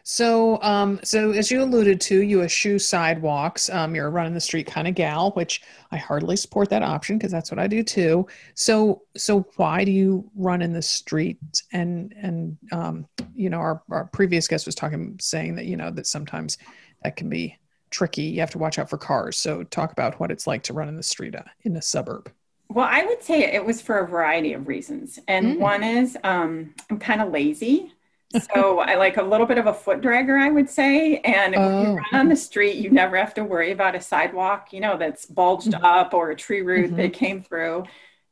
So, um, so as you alluded to, you eschew sidewalks. Um, you're a run in the street kind of gal, which I hardly support that option because that's what I do too. So, so why do you run in the street? And and um, you know, our, our previous guest was talking, saying that you know that sometimes that can be tricky. You have to watch out for cars. So, talk about what it's like to run in the street uh, in a suburb. Well, I would say it was for a variety of reasons, and mm. one is um, I'm kind of lazy so I like a little bit of a foot dragger, I would say. And oh. when you oh. run on the street, you never have to worry about a sidewalk, you know, that's bulged mm-hmm. up or a tree root mm-hmm. that came through.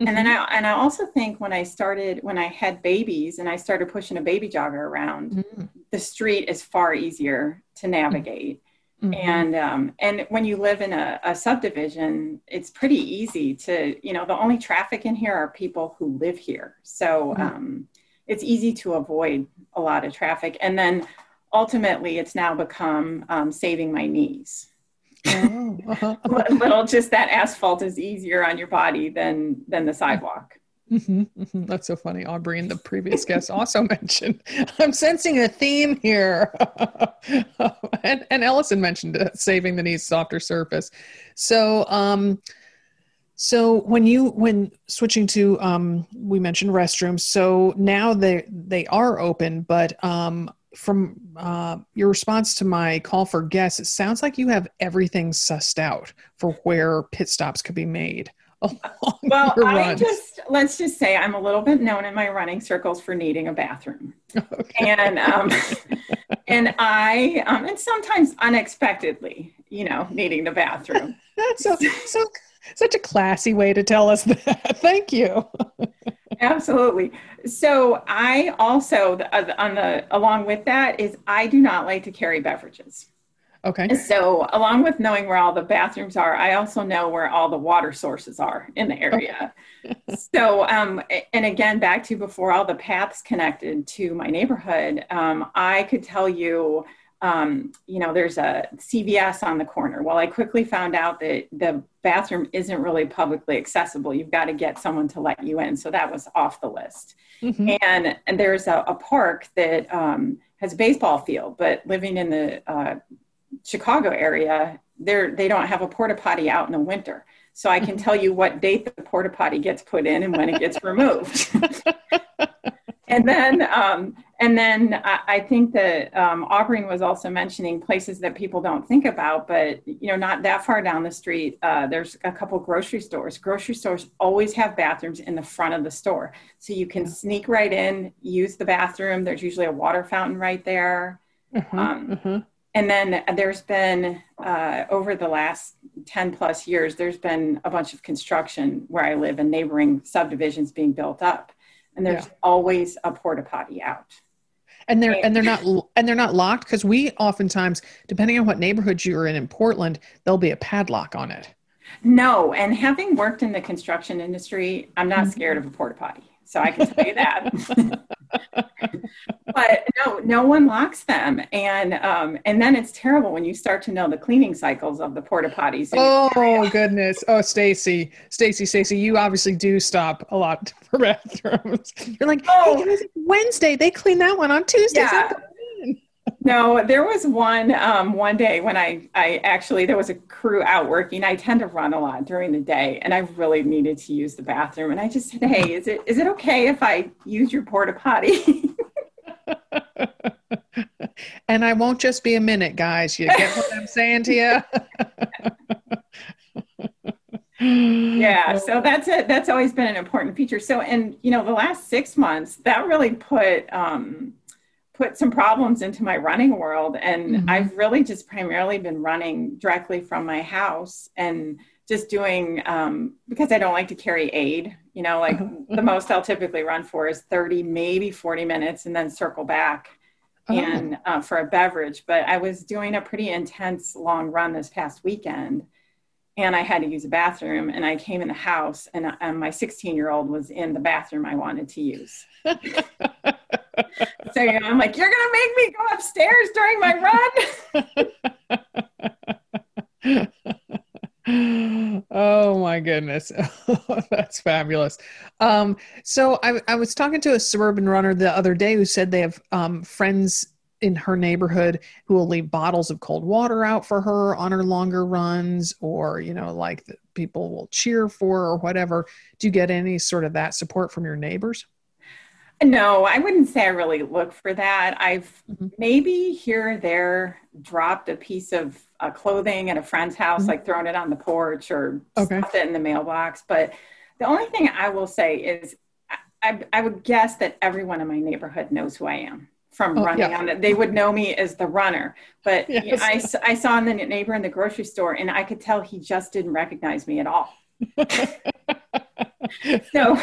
Mm-hmm. And then mm-hmm. I and I also think when I started when I had babies and I started pushing a baby jogger around, mm. the street is far easier to navigate. Mm-hmm. And um, and when you live in a, a, subdivision, it's pretty easy to you know the only traffic in here are people who live here. So mm-hmm. um, it's easy to avoid a lot of traffic. And then ultimately, it's now become um, saving my knees. Oh. little just that asphalt is easier on your body than than the sidewalk. Mm-hmm, mm-hmm. That's so funny. Aubrey and the previous guest also mentioned. I'm sensing a theme here, and, and Ellison mentioned it, saving the knees softer surface. So, um, so when you when switching to um, we mentioned restrooms. So now they they are open, but um, from uh, your response to my call for guests, it sounds like you have everything sussed out for where pit stops could be made. well, I just let's just say I'm a little bit known in my running circles for needing a bathroom, okay. and um, and I um, and sometimes unexpectedly, you know, needing the bathroom. That's so so such a classy way to tell us that. Thank you. Absolutely. So I also on the along with that is I do not like to carry beverages. Okay. So along with knowing where all the bathrooms are, I also know where all the water sources are in the area. Okay. so um, and again, back to before all the paths connected to my neighborhood, um, I could tell you um, you know, there's a CVS on the corner. Well, I quickly found out that the bathroom isn't really publicly accessible. You've got to get someone to let you in. So that was off the list. Mm-hmm. And, and there's a, a park that um, has a baseball field, but living in the uh, Chicago area, they're, they don't have a porta potty out in the winter. So I can tell you what date the porta potty gets put in and when it gets removed. and then um, and then I, I think that um, Aubrey was also mentioning places that people don't think about, but you know, not that far down the street, uh, there's a couple grocery stores. Grocery stores always have bathrooms in the front of the store, so you can sneak right in, use the bathroom. There's usually a water fountain right there. Mm-hmm, um, mm-hmm. And then there's been uh, over the last 10 plus years, there's been a bunch of construction where I live and neighboring subdivisions being built up and there's yeah. always a porta potty out and they're and they're not and they're not locked because we oftentimes depending on what neighborhood you're in in portland there'll be a padlock on it no and having worked in the construction industry i'm not mm-hmm. scared of a porta potty so i can tell you that but no, no one locks them, and um, and then it's terrible when you start to know the cleaning cycles of the porta potties. Oh goodness! Oh, Stacy, Stacy, Stacy, you obviously do stop a lot for bathrooms. You're like, oh, hey Wednesday they clean that one on Tuesday. Yeah. No, there was one um, one day when I I actually there was a crew out working. I tend to run a lot during the day, and I really needed to use the bathroom. And I just said, "Hey, is it is it okay if I use your porta potty?" and I won't just be a minute, guys. You get what I'm saying to you? yeah so that's it that's always been an important feature so and you know the last six months that really put um put some problems into my running world and mm-hmm. i've really just primarily been running directly from my house and just doing um, because i don't like to carry aid you know like the most i'll typically run for is 30 maybe 40 minutes and then circle back oh. and uh, for a beverage. But I was doing a pretty intense long run this past weekend, and I had to use a bathroom. And I came in the house, and, and my 16 year old was in the bathroom I wanted to use. so you know, I'm like, "You're gonna make me go upstairs during my run." oh my goodness that's fabulous um, so I, I, was talking to a suburban runner the other day who said they have um, friends in her neighborhood who will leave bottles of cold water out for her on her longer runs or you know like people will cheer for or whatever do you get any sort of that support from your neighbors no, I wouldn't say I really look for that. I've mm-hmm. maybe here or there dropped a piece of uh, clothing at a friend's house, mm-hmm. like thrown it on the porch or okay. stuffed it in the mailbox. But the only thing I will say is I, I would guess that everyone in my neighborhood knows who I am from oh, running yeah. on it. They would know me as the runner. But yes. I, I saw the neighbor in the grocery store and I could tell he just didn't recognize me at all. so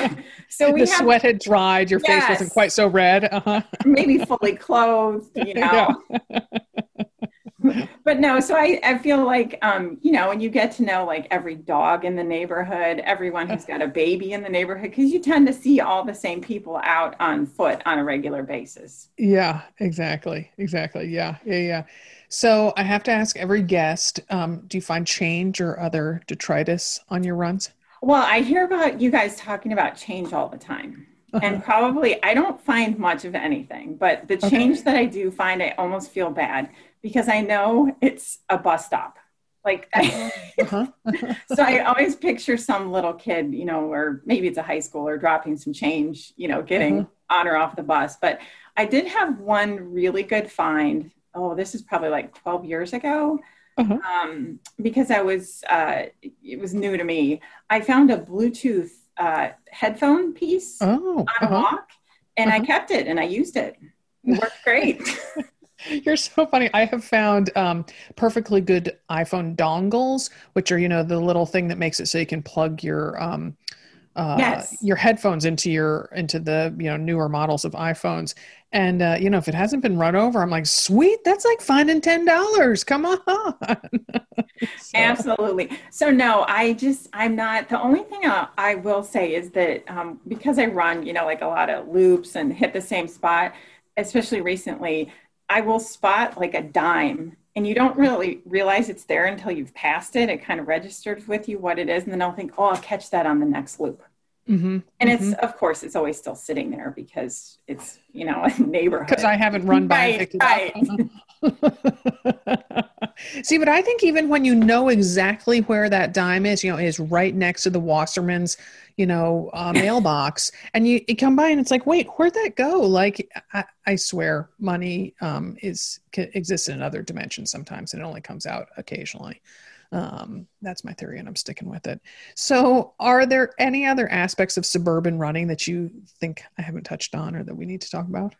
so we the have, sweat had dried your yes, face wasn't quite so red uh-huh. maybe fully clothed you know but no so I, I feel like um, you know when you get to know like every dog in the neighborhood everyone who's got a baby in the neighborhood because you tend to see all the same people out on foot on a regular basis yeah exactly exactly yeah yeah yeah so i have to ask every guest um, do you find change or other detritus on your runs Well, I hear about you guys talking about change all the time. Uh-huh. And probably I don't find much of anything, but the change okay. that I do find, I almost feel bad because I know it's a bus stop. Like, uh-huh. so I always picture some little kid, you know, or maybe it's a high schooler dropping some change, you know, getting uh-huh. on or off the bus. But I did have one really good find. Oh, this is probably like 12 years ago. Uh-huh. Um, because I was, uh, it was new to me. I found a Bluetooth uh, headphone piece oh, on a uh-huh. walk and I uh-huh. kept it and I used it. It worked great. You're so funny. I have found um, perfectly good iPhone dongles, which are you know the little thing that makes it so you can plug your um, uh, yes. your headphones into your into the you know newer models of iPhones. And uh, you know if it hasn't been run over, I'm like, sweet, that's like finding ten dollars. Come on. so. Absolutely. So no, I just I'm not. The only thing I, I will say is that um, because I run, you know, like a lot of loops and hit the same spot, especially recently I will spot like a dime and you don't really realize it's there until you've passed it. It kind of registers with you what it is. And then I'll think, oh, I'll catch that on the next loop. Mm-hmm, and mm-hmm. it's, of course, it's always still sitting there because it's, you know, a neighborhood. Because I haven't run by right, it right. See, but I think even when you know exactly where that dime is, you know, is right next to the Wasserman's you know, uh, mailbox, and you, you come by and it's like, wait, where'd that go? Like, I, I swear, money um, is exists in other dimensions sometimes, and it only comes out occasionally. Um, that's my theory, and I'm sticking with it. So, are there any other aspects of suburban running that you think I haven't touched on, or that we need to talk about?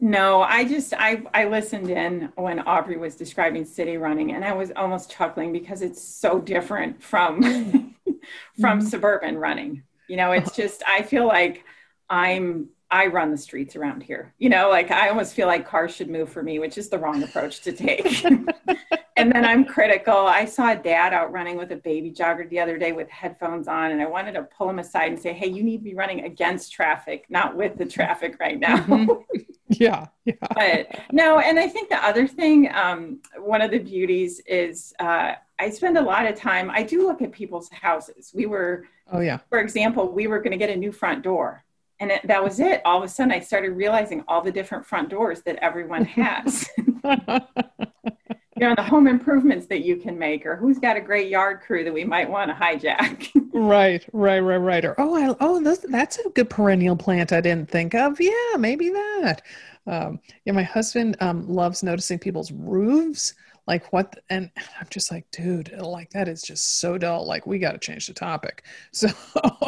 No, I just I I listened in when Aubrey was describing city running and I was almost chuckling because it's so different from from mm-hmm. suburban running. You know, it's just I feel like I'm I run the streets around here. You know, like I almost feel like cars should move for me, which is the wrong approach to take. and then I'm critical. I saw a dad out running with a baby jogger the other day with headphones on, and I wanted to pull him aside and say, Hey, you need to be running against traffic, not with the traffic right now. Mm-hmm. yeah, yeah. But no, and I think the other thing, um, one of the beauties is uh, I spend a lot of time, I do look at people's houses. We were, oh, yeah. For example, we were going to get a new front door and it, that was it. All of a sudden i started realizing all the different front doors that everyone has. You know the home improvements that you can make or who's got a great yard crew that we might want to hijack. Right right right right. Or oh I, oh that's, that's a good perennial plant i didn't think of. Yeah maybe that. Um, yeah my husband um, loves noticing people's roofs like what and i'm just like dude like that is just so dull. Like we got to change the topic. So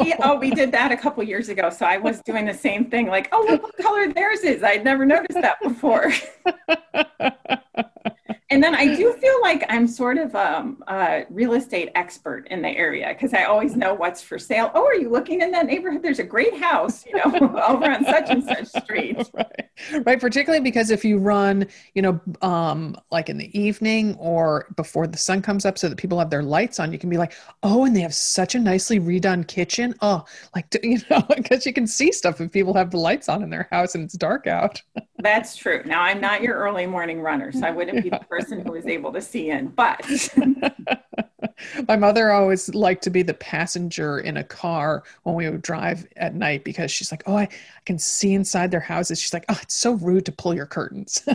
yeah, oh we did that a couple years ago. So i was doing the same thing like oh look what color theirs is. I'd never noticed that before and then I do feel like I'm sort of um, a real estate expert in the area because I always know what's for sale. Oh, are you looking in that neighborhood? There's a great house, you know, over on such and such street. Right. right. Particularly because if you run, you know, um, like in the evening or before the sun comes up so that people have their lights on, you can be like, oh, and they have such a nicely redone kitchen. Oh, like, you know, because you can see stuff if people have the lights on in their house and it's dark out. That's true. Now, I'm not your early morning runner, so I wouldn't be the person who was able to see in, but. My mother always liked to be the passenger in a car when we would drive at night because she's like, Oh, I, I can see inside their houses. She's like, Oh, it's so rude to pull your curtains.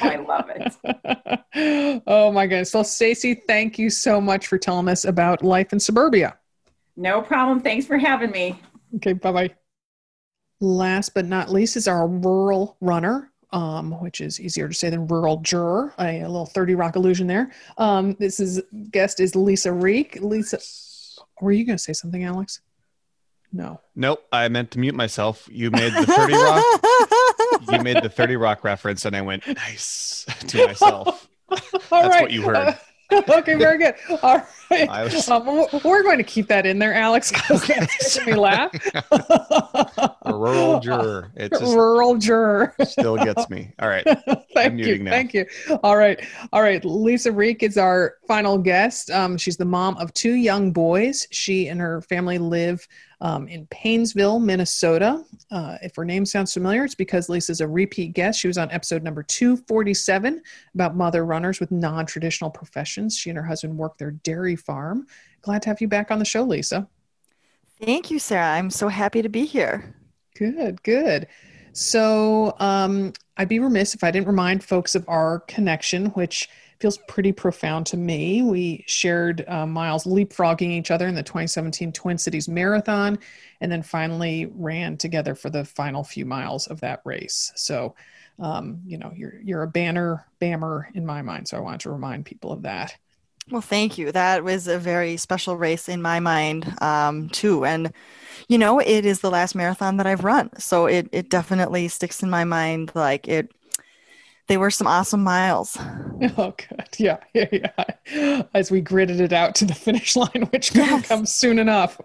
Oh, I love it. Oh my goodness. Well, Stacy, thank you so much for telling us about life in suburbia. No problem. Thanks for having me. Okay, bye bye. Last but not least is our rural runner, um, which is easier to say than rural juror. A, a little 30 Rock illusion there. Um, this is guest is Lisa Reek. Lisa, were you going to say something, Alex? No. Nope. I meant to mute myself. You made the 30 Rock. you made the 30 Rock reference, and I went nice to myself. That's right. what you heard. okay, very good. All right. Was... Um, we're going to keep that in there, Alex, because that makes me laugh. A rural juror. It just rural juror still gets me. All right. thank you. Now. Thank you. All right. All right. Lisa Reek is our final guest. Um, she's the mom of two young boys. She and her family live um, in Paynesville, Minnesota. Uh, if her name sounds familiar, it's because Lisa's a repeat guest. She was on episode number 247 about mother runners with non traditional professions. She and her husband work their dairy farm. Glad to have you back on the show, Lisa. Thank you, Sarah. I'm so happy to be here. Good, good. So um, I'd be remiss if I didn't remind folks of our connection, which feels pretty profound to me. We shared uh, miles leapfrogging each other in the 2017 Twin Cities Marathon, and then finally ran together for the final few miles of that race. So, um, you know, you're you're a banner bammer in my mind. So I wanted to remind people of that. Well, thank you. That was a very special race in my mind, um, too. And, you know, it is the last marathon that I've run. So it, it definitely sticks in my mind. Like it, they were some awesome miles. Oh, good. Yeah. Yeah. Yeah. As we gridded it out to the finish line, which yes. come soon enough.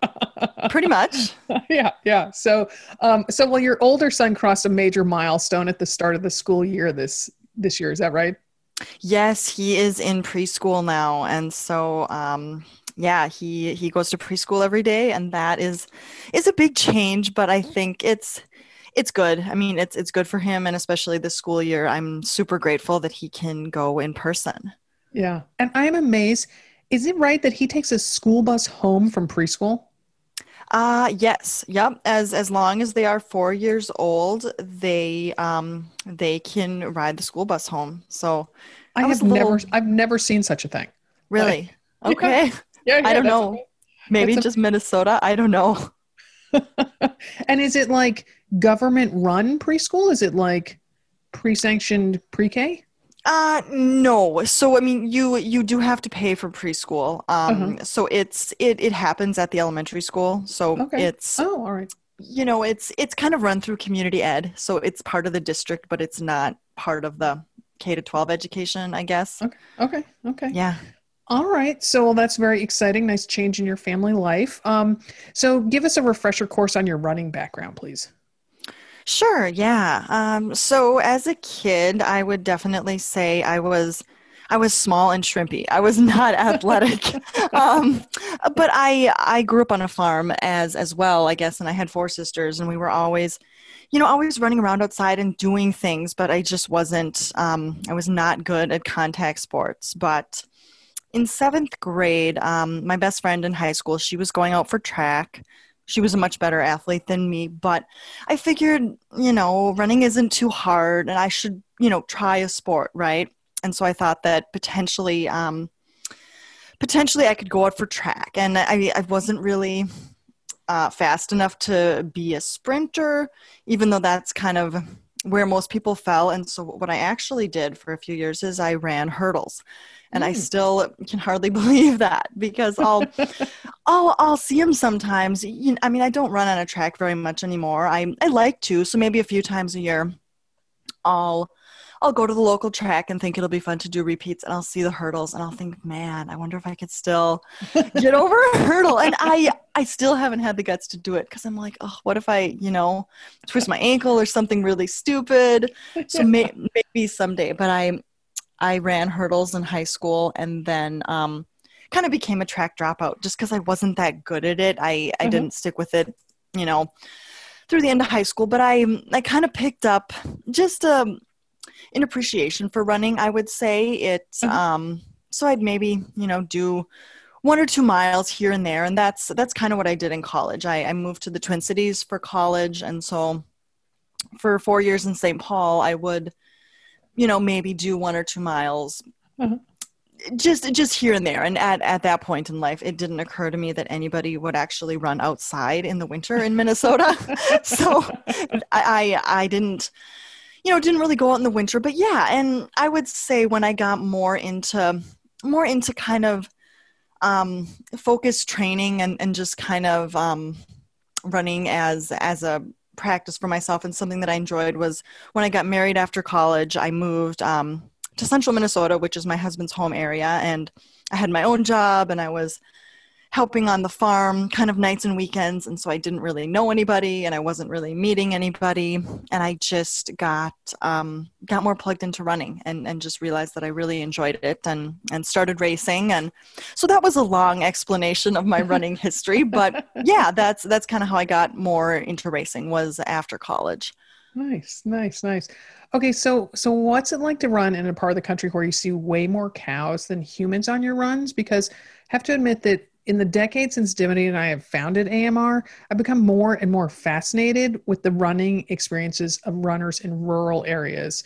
Pretty much. yeah. Yeah. So, um, so, well, your older son crossed a major milestone at the start of the school year this, this year. Is that right? Yes, he is in preschool now, and so um, yeah, he he goes to preschool every day, and that is is a big change. But I think it's it's good. I mean, it's it's good for him, and especially this school year. I'm super grateful that he can go in person. Yeah, and I'm amazed. Is it right that he takes a school bus home from preschool? Uh yes. Yep. As as long as they are four years old, they um they can ride the school bus home. So I have little... never I've never seen such a thing. Really? But, okay. Yeah, yeah, I don't know. Maybe just a... Minnesota. I don't know. and is it like government run preschool? Is it like pre-sanctioned pre-K? Uh no. So I mean you you do have to pay for preschool. Um uh-huh. so it's it it happens at the elementary school. So okay. it's Oh, all right. You know, it's it's kind of run through community ed. So it's part of the district, but it's not part of the K to 12 education, I guess. Okay. Okay. Okay. Yeah. All right. So well, that's very exciting. Nice change in your family life. Um, so give us a refresher course on your running background, please. Sure, yeah. Um, so as a kid, I would definitely say I was I was small and shrimpy. I was not athletic, um, but I I grew up on a farm as as well, I guess, and I had four sisters, and we were always, you know, always running around outside and doing things. But I just wasn't. Um, I was not good at contact sports. But in seventh grade, um, my best friend in high school, she was going out for track she was a much better athlete than me but i figured you know running isn't too hard and i should you know try a sport right? And so i thought that potentially um potentially i could go out for track. And i i wasn't really uh, fast enough to be a sprinter even though that's kind of where most people fell and so what i actually did for a few years is i ran hurdles and mm. I still can hardly believe that because I'll I'll I'll see him sometimes. You know, I mean, I don't run on a track very much anymore. I I like to, so maybe a few times a year, I'll I'll go to the local track and think it'll be fun to do repeats, and I'll see the hurdles, and I'll think, man, I wonder if I could still get over a hurdle. And I I still haven't had the guts to do it because I'm like, oh, what if I you know twist my ankle or something really stupid? So may, maybe someday, but I I ran hurdles in high school and then um, kind of became a track dropout just because I wasn't that good at it. I, I mm-hmm. didn't stick with it, you know, through the end of high school, but I, I kind of picked up just um, an appreciation for running, I would say. It, mm-hmm. um, so I'd maybe, you know, do one or two miles here and there. And that's, that's kind of what I did in college. I, I moved to the Twin Cities for college. And so for four years in St. Paul, I would – you know, maybe do one or two miles. Mm-hmm. Just, just here and there, and at, at that point in life, it didn't occur to me that anybody would actually run outside in the winter in Minnesota. so, I, I, I didn't, you know, didn't really go out in the winter. But yeah, and I would say when I got more into, more into kind of um, focused training and, and just kind of um, running as as a practice for myself and something that I enjoyed was when I got married after college, I moved um, to central Minnesota, which is my husband's home area. And I had my own job and I was helping on the farm kind of nights and weekends and so i didn't really know anybody and i wasn't really meeting anybody and i just got um, got more plugged into running and, and just realized that i really enjoyed it and and started racing and so that was a long explanation of my running history but yeah that's that's kind of how i got more into racing was after college. Nice nice nice. Okay so so what's it like to run in a part of the country where you see way more cows than humans on your runs? Because I have to admit that in the decades since Dimity and I have founded AMR, I've become more and more fascinated with the running experiences of runners in rural areas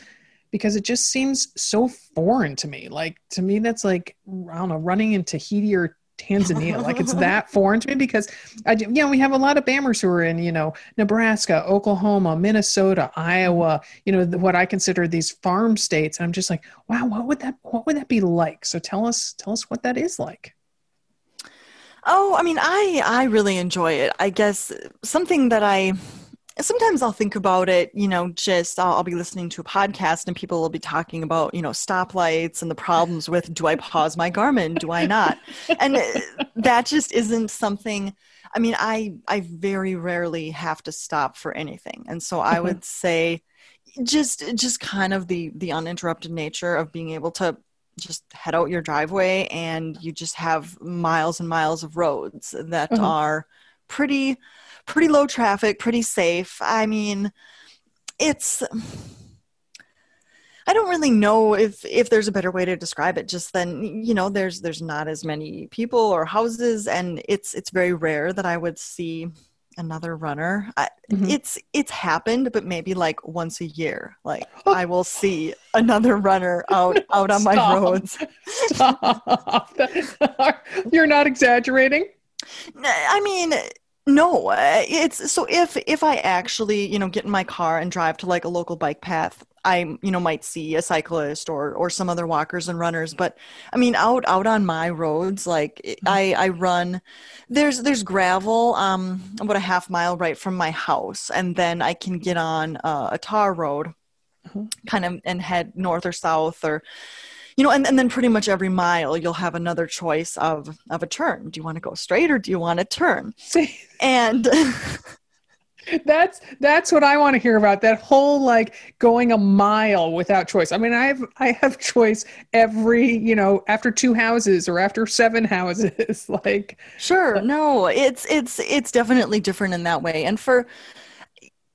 because it just seems so foreign to me. Like to me, that's like I don't know, running in Tahiti or Tanzania. like it's that foreign to me because I, you know, we have a lot of Bammers who are in, you know, Nebraska, Oklahoma, Minnesota, Iowa, you know, what I consider these farm states. And I'm just like, wow, what would that, what would that be like? So tell us, tell us what that is like. Oh, I mean, I I really enjoy it. I guess something that I sometimes I'll think about it, you know, just I'll, I'll, be listening to a podcast and people will be talking about, you know, stoplights and the problems with do I pause my Garmin? Do I not? And uh, that just isn't something. I mean, I I very rarely have to stop for anything, and so I would say, just just kind of the the uninterrupted nature of being able to just head out your driveway and you just have miles and miles of roads that mm-hmm. are pretty pretty low traffic pretty safe i mean it's i don't really know if if there's a better way to describe it just then you know there's there's not as many people or houses and it's it's very rare that i would see another runner. I, mm-hmm. It's it's happened, but maybe like once a year. Like I will see another runner out out on my roads. Stop. You're not exaggerating. I mean, no. Uh, it's so if if I actually you know get in my car and drive to like a local bike path, I you know might see a cyclist or or some other walkers and runners but I mean out out on my roads like mm-hmm. I I run there's there's gravel um about a half mile right from my house and then I can get on uh, a tar road mm-hmm. kind of and head north or south or you know and, and then pretty much every mile you'll have another choice of of a turn do you want to go straight or do you want to turn and that's that's what I want to hear about. That whole like going a mile without choice. I mean, I have I have choice every, you know, after two houses or after seven houses. like Sure. No, it's it's it's definitely different in that way. And for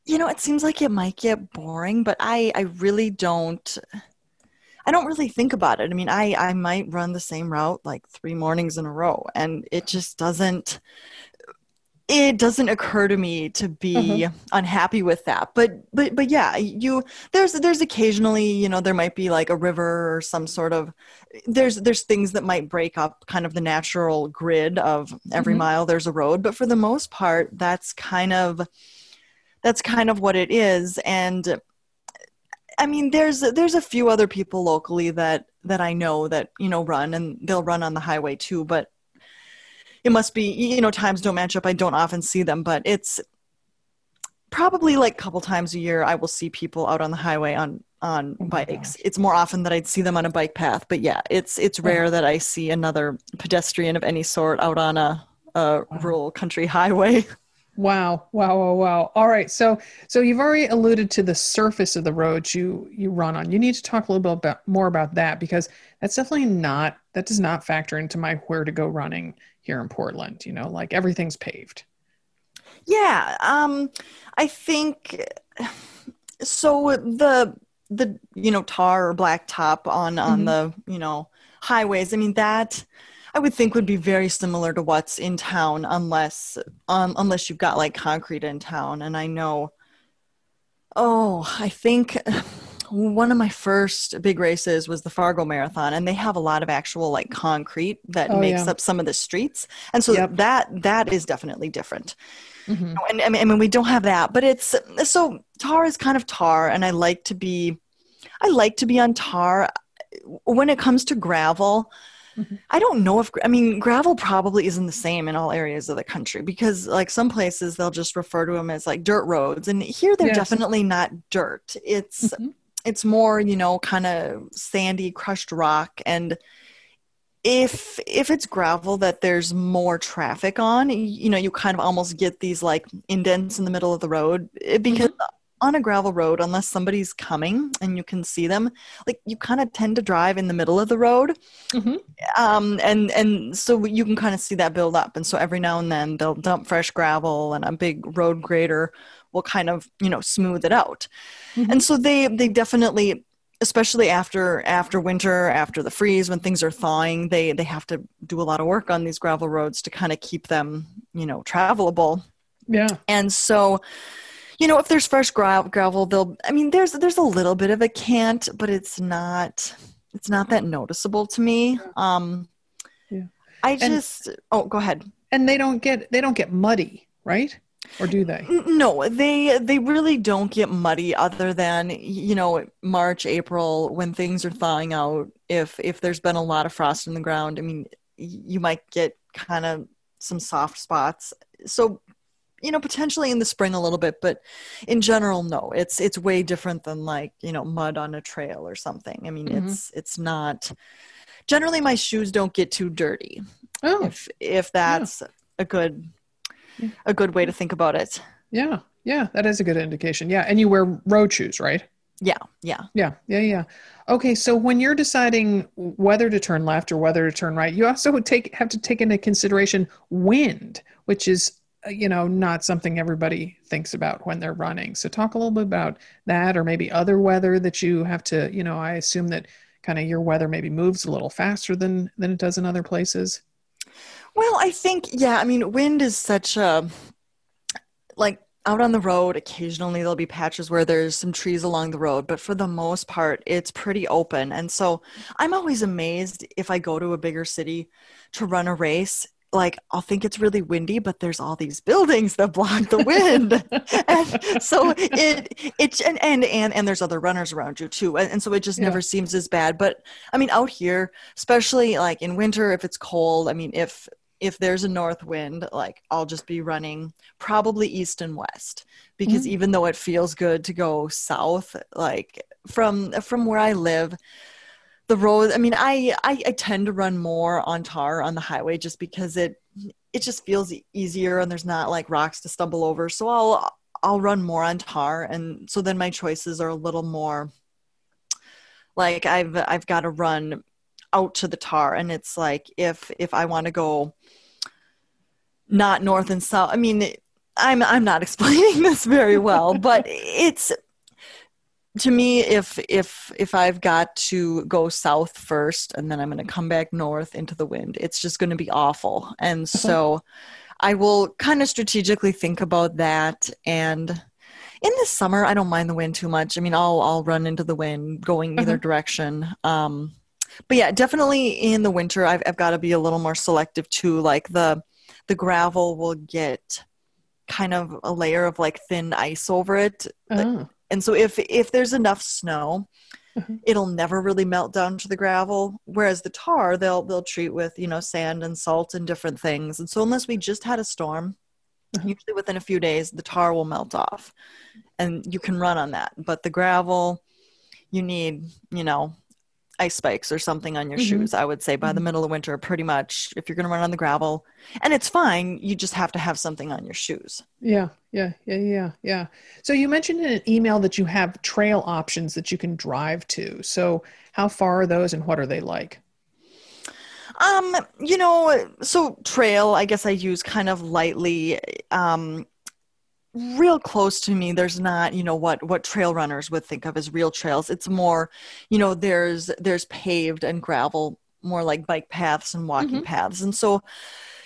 you know, it seems like it might get boring, but I I really don't I don't really think about it. I mean, I I might run the same route like 3 mornings in a row and it just doesn't it doesn't occur to me to be mm-hmm. unhappy with that but but but yeah you there's there's occasionally you know there might be like a river or some sort of there's there's things that might break up kind of the natural grid of every mm-hmm. mile there's a road but for the most part that's kind of that's kind of what it is and i mean there's there's a few other people locally that that i know that you know run and they'll run on the highway too but it must be you know times don't match up i don't often see them but it's probably like a couple times a year i will see people out on the highway on on oh bikes gosh. it's more often that i'd see them on a bike path but yeah it's it's rare oh. that i see another pedestrian of any sort out on a, a wow. rural country highway Wow, wow, wow, wow. All right. So so you've already alluded to the surface of the roads you you run on. You need to talk a little bit about, more about that because that's definitely not that does not factor into my where to go running here in Portland, you know, like everything's paved. Yeah, um I think so the the you know tar or black top on on mm-hmm. the, you know, highways. I mean that I would think would be very similar to what's in town, unless um, unless you've got like concrete in town. And I know, oh, I think one of my first big races was the Fargo Marathon, and they have a lot of actual like concrete that oh, makes yeah. up some of the streets, and so yep. that that is definitely different. Mm-hmm. And I mean, I mean, we don't have that, but it's so tar is kind of tar, and I like to be, I like to be on tar. When it comes to gravel, Mm-hmm. I don't know if I mean gravel probably isn't the same in all areas of the country because like some places they'll just refer to them as like dirt roads and here they're yes. definitely not dirt. It's mm-hmm. It's more, you know, kind of sandy crushed rock. And if if it's gravel that there's more traffic on you know you kind of almost get these like indents in the middle of the road. Eh, because mm-hmm. on a gravel road unless somebody's coming and you can see them like you kind of tend to drive in the middle of the road. Mm-hmm. um, and and so you can kind of see that build up. And so every now and then they'll dump fresh gravel and a big road grader will kind of you know smooth it out. Mm-hmm. and so they they definitely especially after after winter after the freeze when things are thawing they they have to do a lot of work on these gravel roads to kind of keep them you know travelable. Yeah. And so you know if there's fresh gra- gravel they'll i mean there's there's a little bit of a cant but it's not it's not that noticeable to me. Um yeah. I just and, oh go ahead. and they don't get they don't get muddy right or do they? No they they really don't get muddy other than you know march april when things are thawing out if if there's been a lot of frost in the ground i mean you might get kind of some soft spots. So you know potentially in the spring a little bit but in general no it's it's way different than like you know mud on a trail or something. I mean mm-hmm. it's it's not generally my shoes don't get too dirty. Oh. If if that's yeah. a good a good way to think about it. Yeah. Yeah. That is a good indication. Yeah. And you wear road shoes, right? Yeah. Yeah. Yeah. Yeah. Yeah. Okay. So when you're deciding whether to turn left or whether to turn right, you also take have to take into consideration wind, which is uh, you know not something everybody thinks about when they're running. So talk a little bit about that, or maybe other weather that you have to. You know, I assume that kind of your weather maybe moves a little faster than than it does in other places. Well, I think, yeah, I mean, wind is such a, like, out on the road, occasionally there'll be patches where there's some trees along the road, but for the most part, it's pretty open. And so I'm always amazed if I go to a bigger city to run a race. Like, I'll think it's really windy, but there's all these buildings that block the wind. and so it, it, and, and, and, and there's other runners around you too. And, and so it just yeah. never seems as bad. But I mean, out here, especially like in winter, if it's cold, I mean, if if there's a north wind, like I'll just be running probably east and west because mm-hmm. even though it feels good to go south, like from from where I live, the road. I mean, I, I I tend to run more on tar on the highway just because it it just feels easier and there's not like rocks to stumble over. So I'll I'll run more on tar, and so then my choices are a little more like I've I've got to run out to the tar. And it's like if if i want to go not north and south i mean i'm i'm not explaining this very well but it's to me if if if i've got to go south first and then i'm going to come back north into the wind it's just going to be awful. And so i will kind of strategically think about that. And in the summer i don't mind the wind too much. I mean i'll i'll run into the wind going either uh-huh. direction. Um but yeah, definitely in the winter, I've, I've got to be a little more selective too. Like the the gravel will get kind of a layer of like thin ice over it, oh. and so if if there's enough snow, mm-hmm. it'll never really melt down to the gravel. Whereas the tar, they'll they'll treat with you know sand and salt and different things. And so unless we just had a storm, mm-hmm. usually within a few days, the tar will melt off, and you can run on that. But the gravel, you need you know ice spikes or something on your mm-hmm. shoes i would say by mm-hmm. the middle of winter pretty much if you're going to run on the gravel and it's fine you just have to have something on your shoes yeah yeah yeah yeah yeah so you mentioned in an email that you have trail options that you can drive to so how far are those and what are they like um you know so trail i guess i use kind of lightly um real close to me there's not you know what what trail runners would think of as real trails. It's more you know there's there's paved and gravel more like bike paths and walking mm-hmm. paths. And so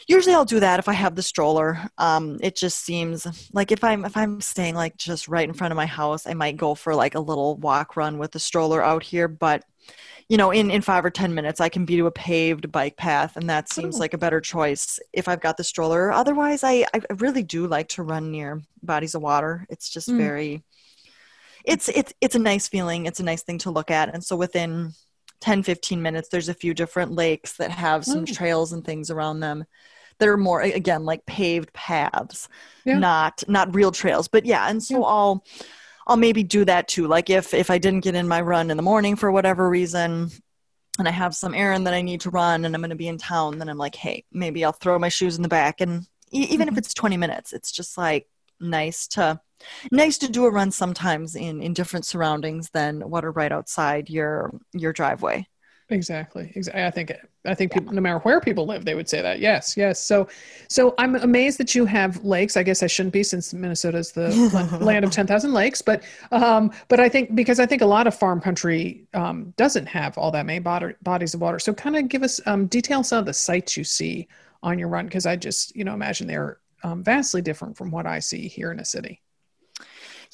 usually i'll do that if i have the stroller. Um, it just seems like if i'm if i'm staying like just right in front of my house i might go for like a little walk run with the stroller out here. But you know, in, in five or 10 minutes, I can be to a paved bike path, and that seems oh. like a better choice if I've got the stroller. Otherwise, I, I really do like to run near bodies of water. It's just mm. very, it's, it's, it's a nice feeling. It's a nice thing to look at. And so within 10, 15 minutes, there's a few different lakes that have some oh. trails and things around them that are more, again, like paved paths, yeah. not, not real trails. But yeah, and so yeah. I'll, I'll maybe do that too. Like if if I didn't get in my run in the morning for whatever reason, and I have some errand that I need to run and I'm going to be in town, then I'm like, hey, maybe I'll throw my shoes in the back. And e- even mm-hmm. if it's 20 minutes, it's just like nice to nice to do a run sometimes in in different surroundings than what are right outside your your driveway. Exactly. Exactly. I think I think people, no matter where people live, they would say that. Yes. Yes. So, so I'm amazed that you have lakes. I guess I shouldn't be since Minnesota is the land of ten thousand lakes. But, um, but I think because I think a lot of farm country um, doesn't have all that many bodies of water. So, kind of give us um, detail some of the sites you see on your run because I just you know imagine they're um, vastly different from what I see here in a city.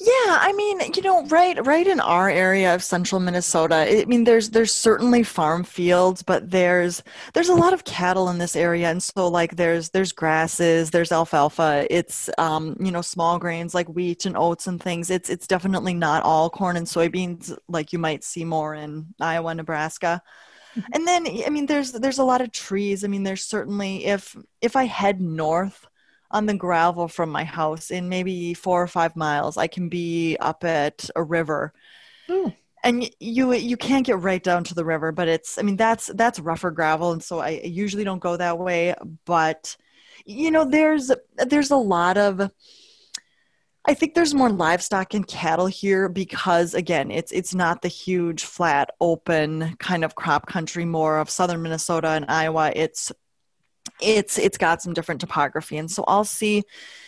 Yeah, I mean, you know, right right in our area of central Minnesota, I mean there's there's certainly farm fields, but there's there's a lot of cattle in this area and so like there's there's grasses, there's alfalfa, it's um, you know, small grains like wheat and oats and things. It's it's definitely not all corn and soybeans like you might see more in Iowa, Nebraska. Mm-hmm. And then I mean there's there's a lot of trees. I mean there's certainly if if I head north on the gravel from my house in maybe four or five miles i can be up at a river mm. and you you can't get right down to the river but it's i mean that's that's rougher gravel and so i usually don't go that way but you know there's there's a lot of I think there's more livestock and cattle here because again, it's it's not the huge flat open kind of crop country more of southern Minnesota and Iowa. It's it's it's got some different topography and so i'll see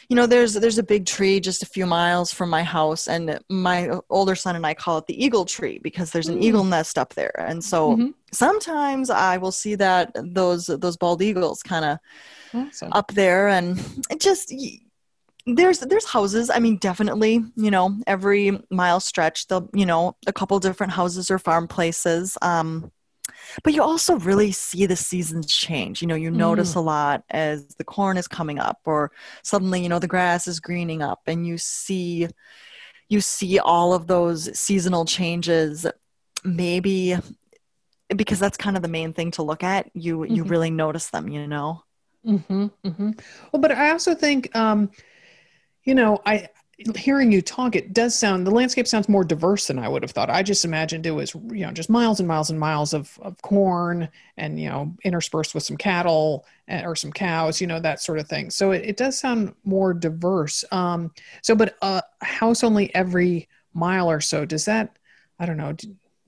you know there's there's a big tree just a few miles from my house and my older son and i call it the eagle tree because there's an mm. eagle nest up there and so mm-hmm. sometimes i will see that those those bald eagles kind of awesome. up there and it just there's there's houses i mean definitely you know every mile stretch they'll you know a couple different houses or farm places um but you also really see the seasons change. You know, you notice mm. a lot as the corn is coming up, or suddenly, you know, the grass is greening up, and you see you see all of those seasonal changes maybe because that's kind of the main thing to look at you mm-hmm. you really notice them you know mm-hmm, mm-hmm. well but i also think um you know i hearing you talk, it does sound the landscape sounds more diverse than I would have thought. I just imagined it was you know just miles and miles and miles of of corn and you know interspersed with some cattle eh, or some cows, you know that sort of thing. So it, it does sound more diverse. Um, so, but a house only every mile or so does that? I don't know.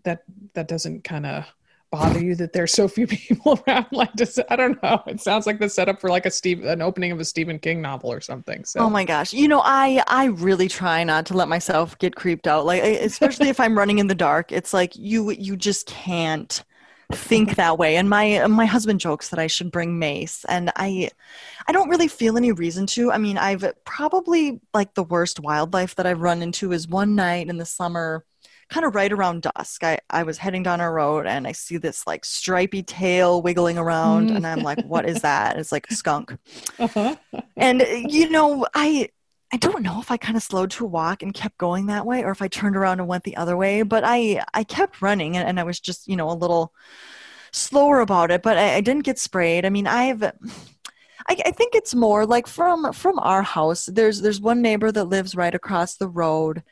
That that doesn't kind of bother you that there's so few people around? Like, I don't know. It sounds like the setup for like a Steve, an opening of a Stephen King novel or something. So. Oh my gosh, you know, I I really try not to let myself get creeped out. Like, especially if I'm running in the dark, it's like you you just can't think that way and my my husband jokes that I should bring mace and I I don't really feel any reason to. I mean, I've probably like the worst wildlife that I've run into is one night in the summer kind of right around dusk. I, I was heading down a road and I see this like stripy tail wiggling around mm. and I'm like, what is that? It's like a skunk. Uh-huh. and you know, I I don't know if I kind of slowed to a walk and kept going that way or if I turned around and went the other way, but I I kept running and, and I was just, you know, a little slower about it, but I, I didn't get sprayed. I mean, I've I, I, think it's more like from from our house. There's there's one neighbor that lives right across the road,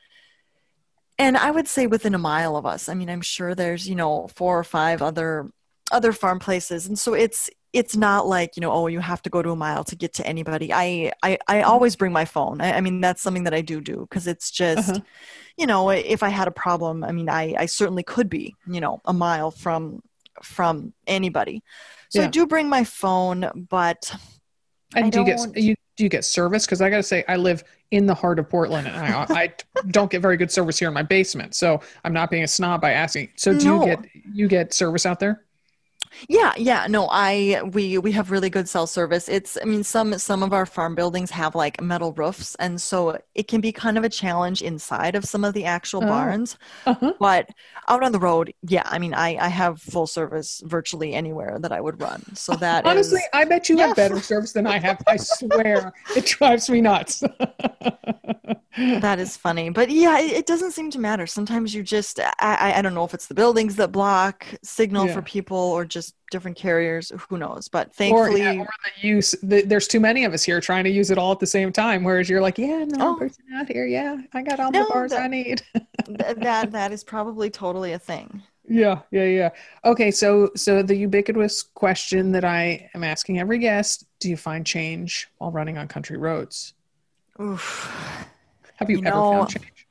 and i would say within a mile of us i mean i'm sure there's you know four or five other other farm places and so it's it's not like you know oh you have to go to a mile to get to anybody i i, I mm-hmm. always bring my phone I, I, mean that's something that i do do because it's just uh-huh. you know if i had a problem i mean i i certainly could be you know a mile from from anybody so yeah. i do bring my phone but and I do you get you do you get service? Because I got to say, I live in the heart of Portland, and I, I don't get very good service here in my basement. So I'm not being a snob by asking. So do no. you get you get service out there? Yeah, yeah. No, I we we have really good cell service. It's I mean some some of our farm buildings have like metal roofs and so it can be kind of a challenge inside of some of the actual oh. barns. Uh-huh. But out on the road, yeah, I mean I I have full service virtually anywhere that I would run. So that Honestly, is, I bet you yeah. have better service than I have. I swear. it drives me nuts. that is funny but yeah it, it, doesn't seem to matter sometimes you just I, I don't know if it's the buildings that block signal yeah. for people or just different carriers who knows but thankfully or, yeah, or the use the, there's too many of us here trying to use it all at the same time whereas you're like yeah no oh, person out here yeah i got all no, the bars that, i need that that is probably totally a thing Yeah, yeah, yeah. Okay, so so the ubiquitous question that I am asking every guest: Do you find change while running on country roads? Oof. Have you, you ever know, found change?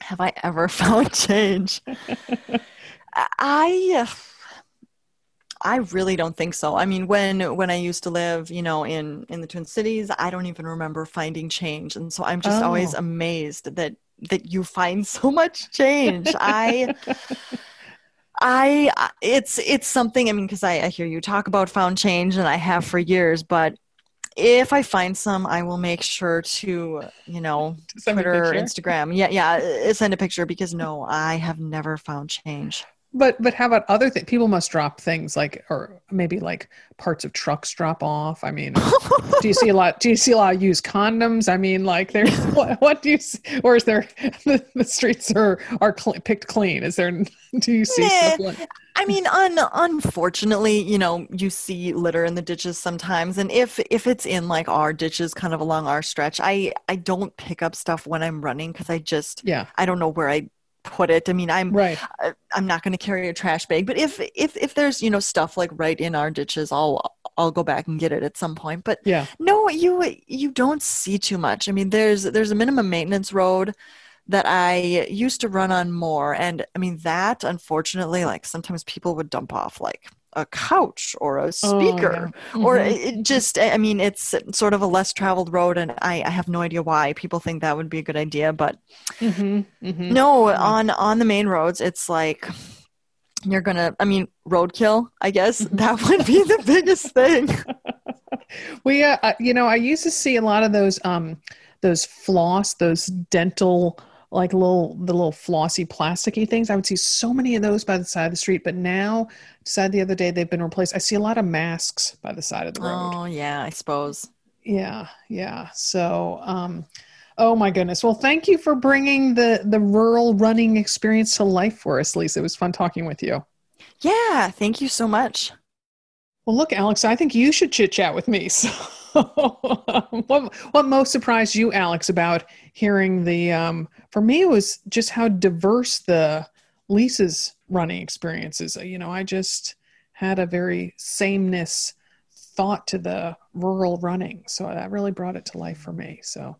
Have I ever found change? I I really don't think so. I mean, when when I used to live, you know, in in the Twin Cities, I don't even remember finding change, and so I'm just oh. always amazed that that you find so much change. I. I it's it's something I mean because I, I hear you talk about found change and I have for years, but if I find some, I will make sure to, you know, Twitter, Instagram. Yeah, yeah, uh, send a picture because no, I have never found change. But but how about other things? People must drop things like, or maybe like parts of trucks drop off. I mean, do you see a lot? Do you see a lot of used condoms? I mean, like, there's what, what do you? See, or is there the, the streets are are cl- picked clean? Is there? Do you see? Nah. I mean, un, unfortunately, you know, you see litter in the ditches sometimes, and if if it's in like our ditches, kind of along our stretch, I I don't pick up stuff when I'm running because I just yeah I don't know where I put it. I mean, I'm right. I, I'm not going to carry a trash bag, but if if if there's you know stuff like right in our ditches, I'll I'll go back and get it at some point. But yeah, no, you you don't see too much. I mean, there's there's a minimum maintenance road that I used to run on more, and I mean that unfortunately, like sometimes people would dump off like a couch or a speaker oh, yeah. mm-hmm. or it just i mean it's sort of a less traveled road and I, I have no idea why people think that would be a good idea but mm-hmm. Mm-hmm. no mm-hmm. on on the main roads it's like you're gonna i mean roadkill i guess mm-hmm. that would be the biggest thing we uh, you know i used to see a lot of those um those floss those dental like little the little flossy plasticky things. I would see so many of those by the side of the street, but now said the other day they've been replaced. I see a lot of masks by the side of the road. Oh yeah, I suppose. Yeah, yeah. So, um, oh my goodness. Well, thank you for bringing the the rural running experience to life for us, Lisa. It was fun talking with you. Yeah, thank you so much. Well, look, Alex, I think you should chit chat with me. So, what what most surprised you, Alex, about hearing the? Um, for me, it was just how diverse the Lisa's running experiences. Uh, you know, I just had a very sameness thought to the rural running, so that really brought it to life for me. So,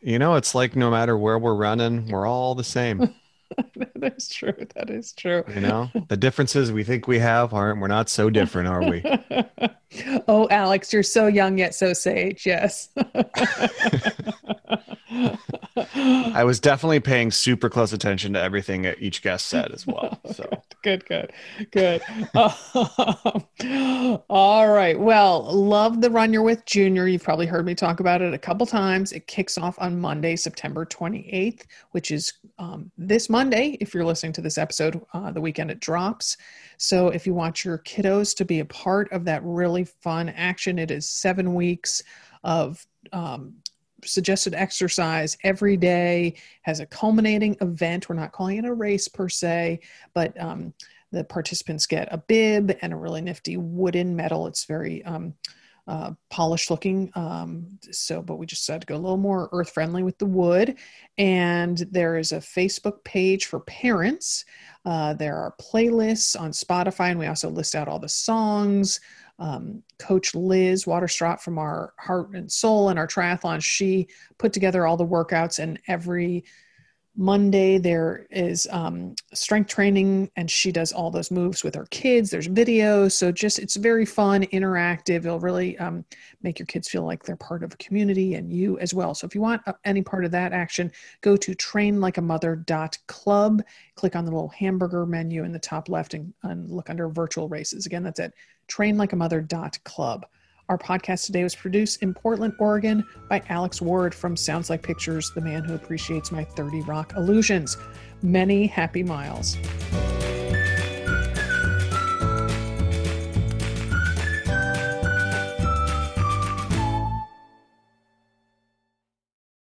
you know, it's like no matter where we're running, we're all the same. that is true. That is true. You know, the differences we think we have aren't, we're not so different, are we? oh, Alex, you're so young yet so sage. Yes. I was definitely paying super close attention to everything each guest said as well. So good, good, good. all right. Well, love the Run You're With Junior. You've probably heard me talk about it a couple times. It kicks off on Monday, September 28th, which is um, this Monday. If you're listening to this episode, uh, the weekend it drops. So if you want your kiddos to be a part of that really fun action, it is seven weeks of um, suggested exercise every day has a culminating event we're not calling it a race per se but um, the participants get a bib and a really nifty wooden medal it's very um, uh, polished looking um, so but we just decided to go a little more earth friendly with the wood. And there is a facebook page for parents. Uh, there are playlists on spotify and we also list out all the songs. Um, Coach Liz Waterstraat from our Heart and Soul and our triathlon, she put together all the workouts, and every Monday there is um, strength training, and she does all those moves with her kids. There's videos, so just it's very fun, interactive. It'll really um, make your kids feel like they're part of a community and you as well. So if you want uh, any part of that action, go to trainlikeamother.club. Click on the little hamburger menu in the top left and, and look under virtual races. Again, that's at trainlikeamother.club. Our podcast today was produced in Portland, Oregon by Alex Ward from Sounds Like Pictures, the man who appreciates my 30 Rock illusions. Many happy miles.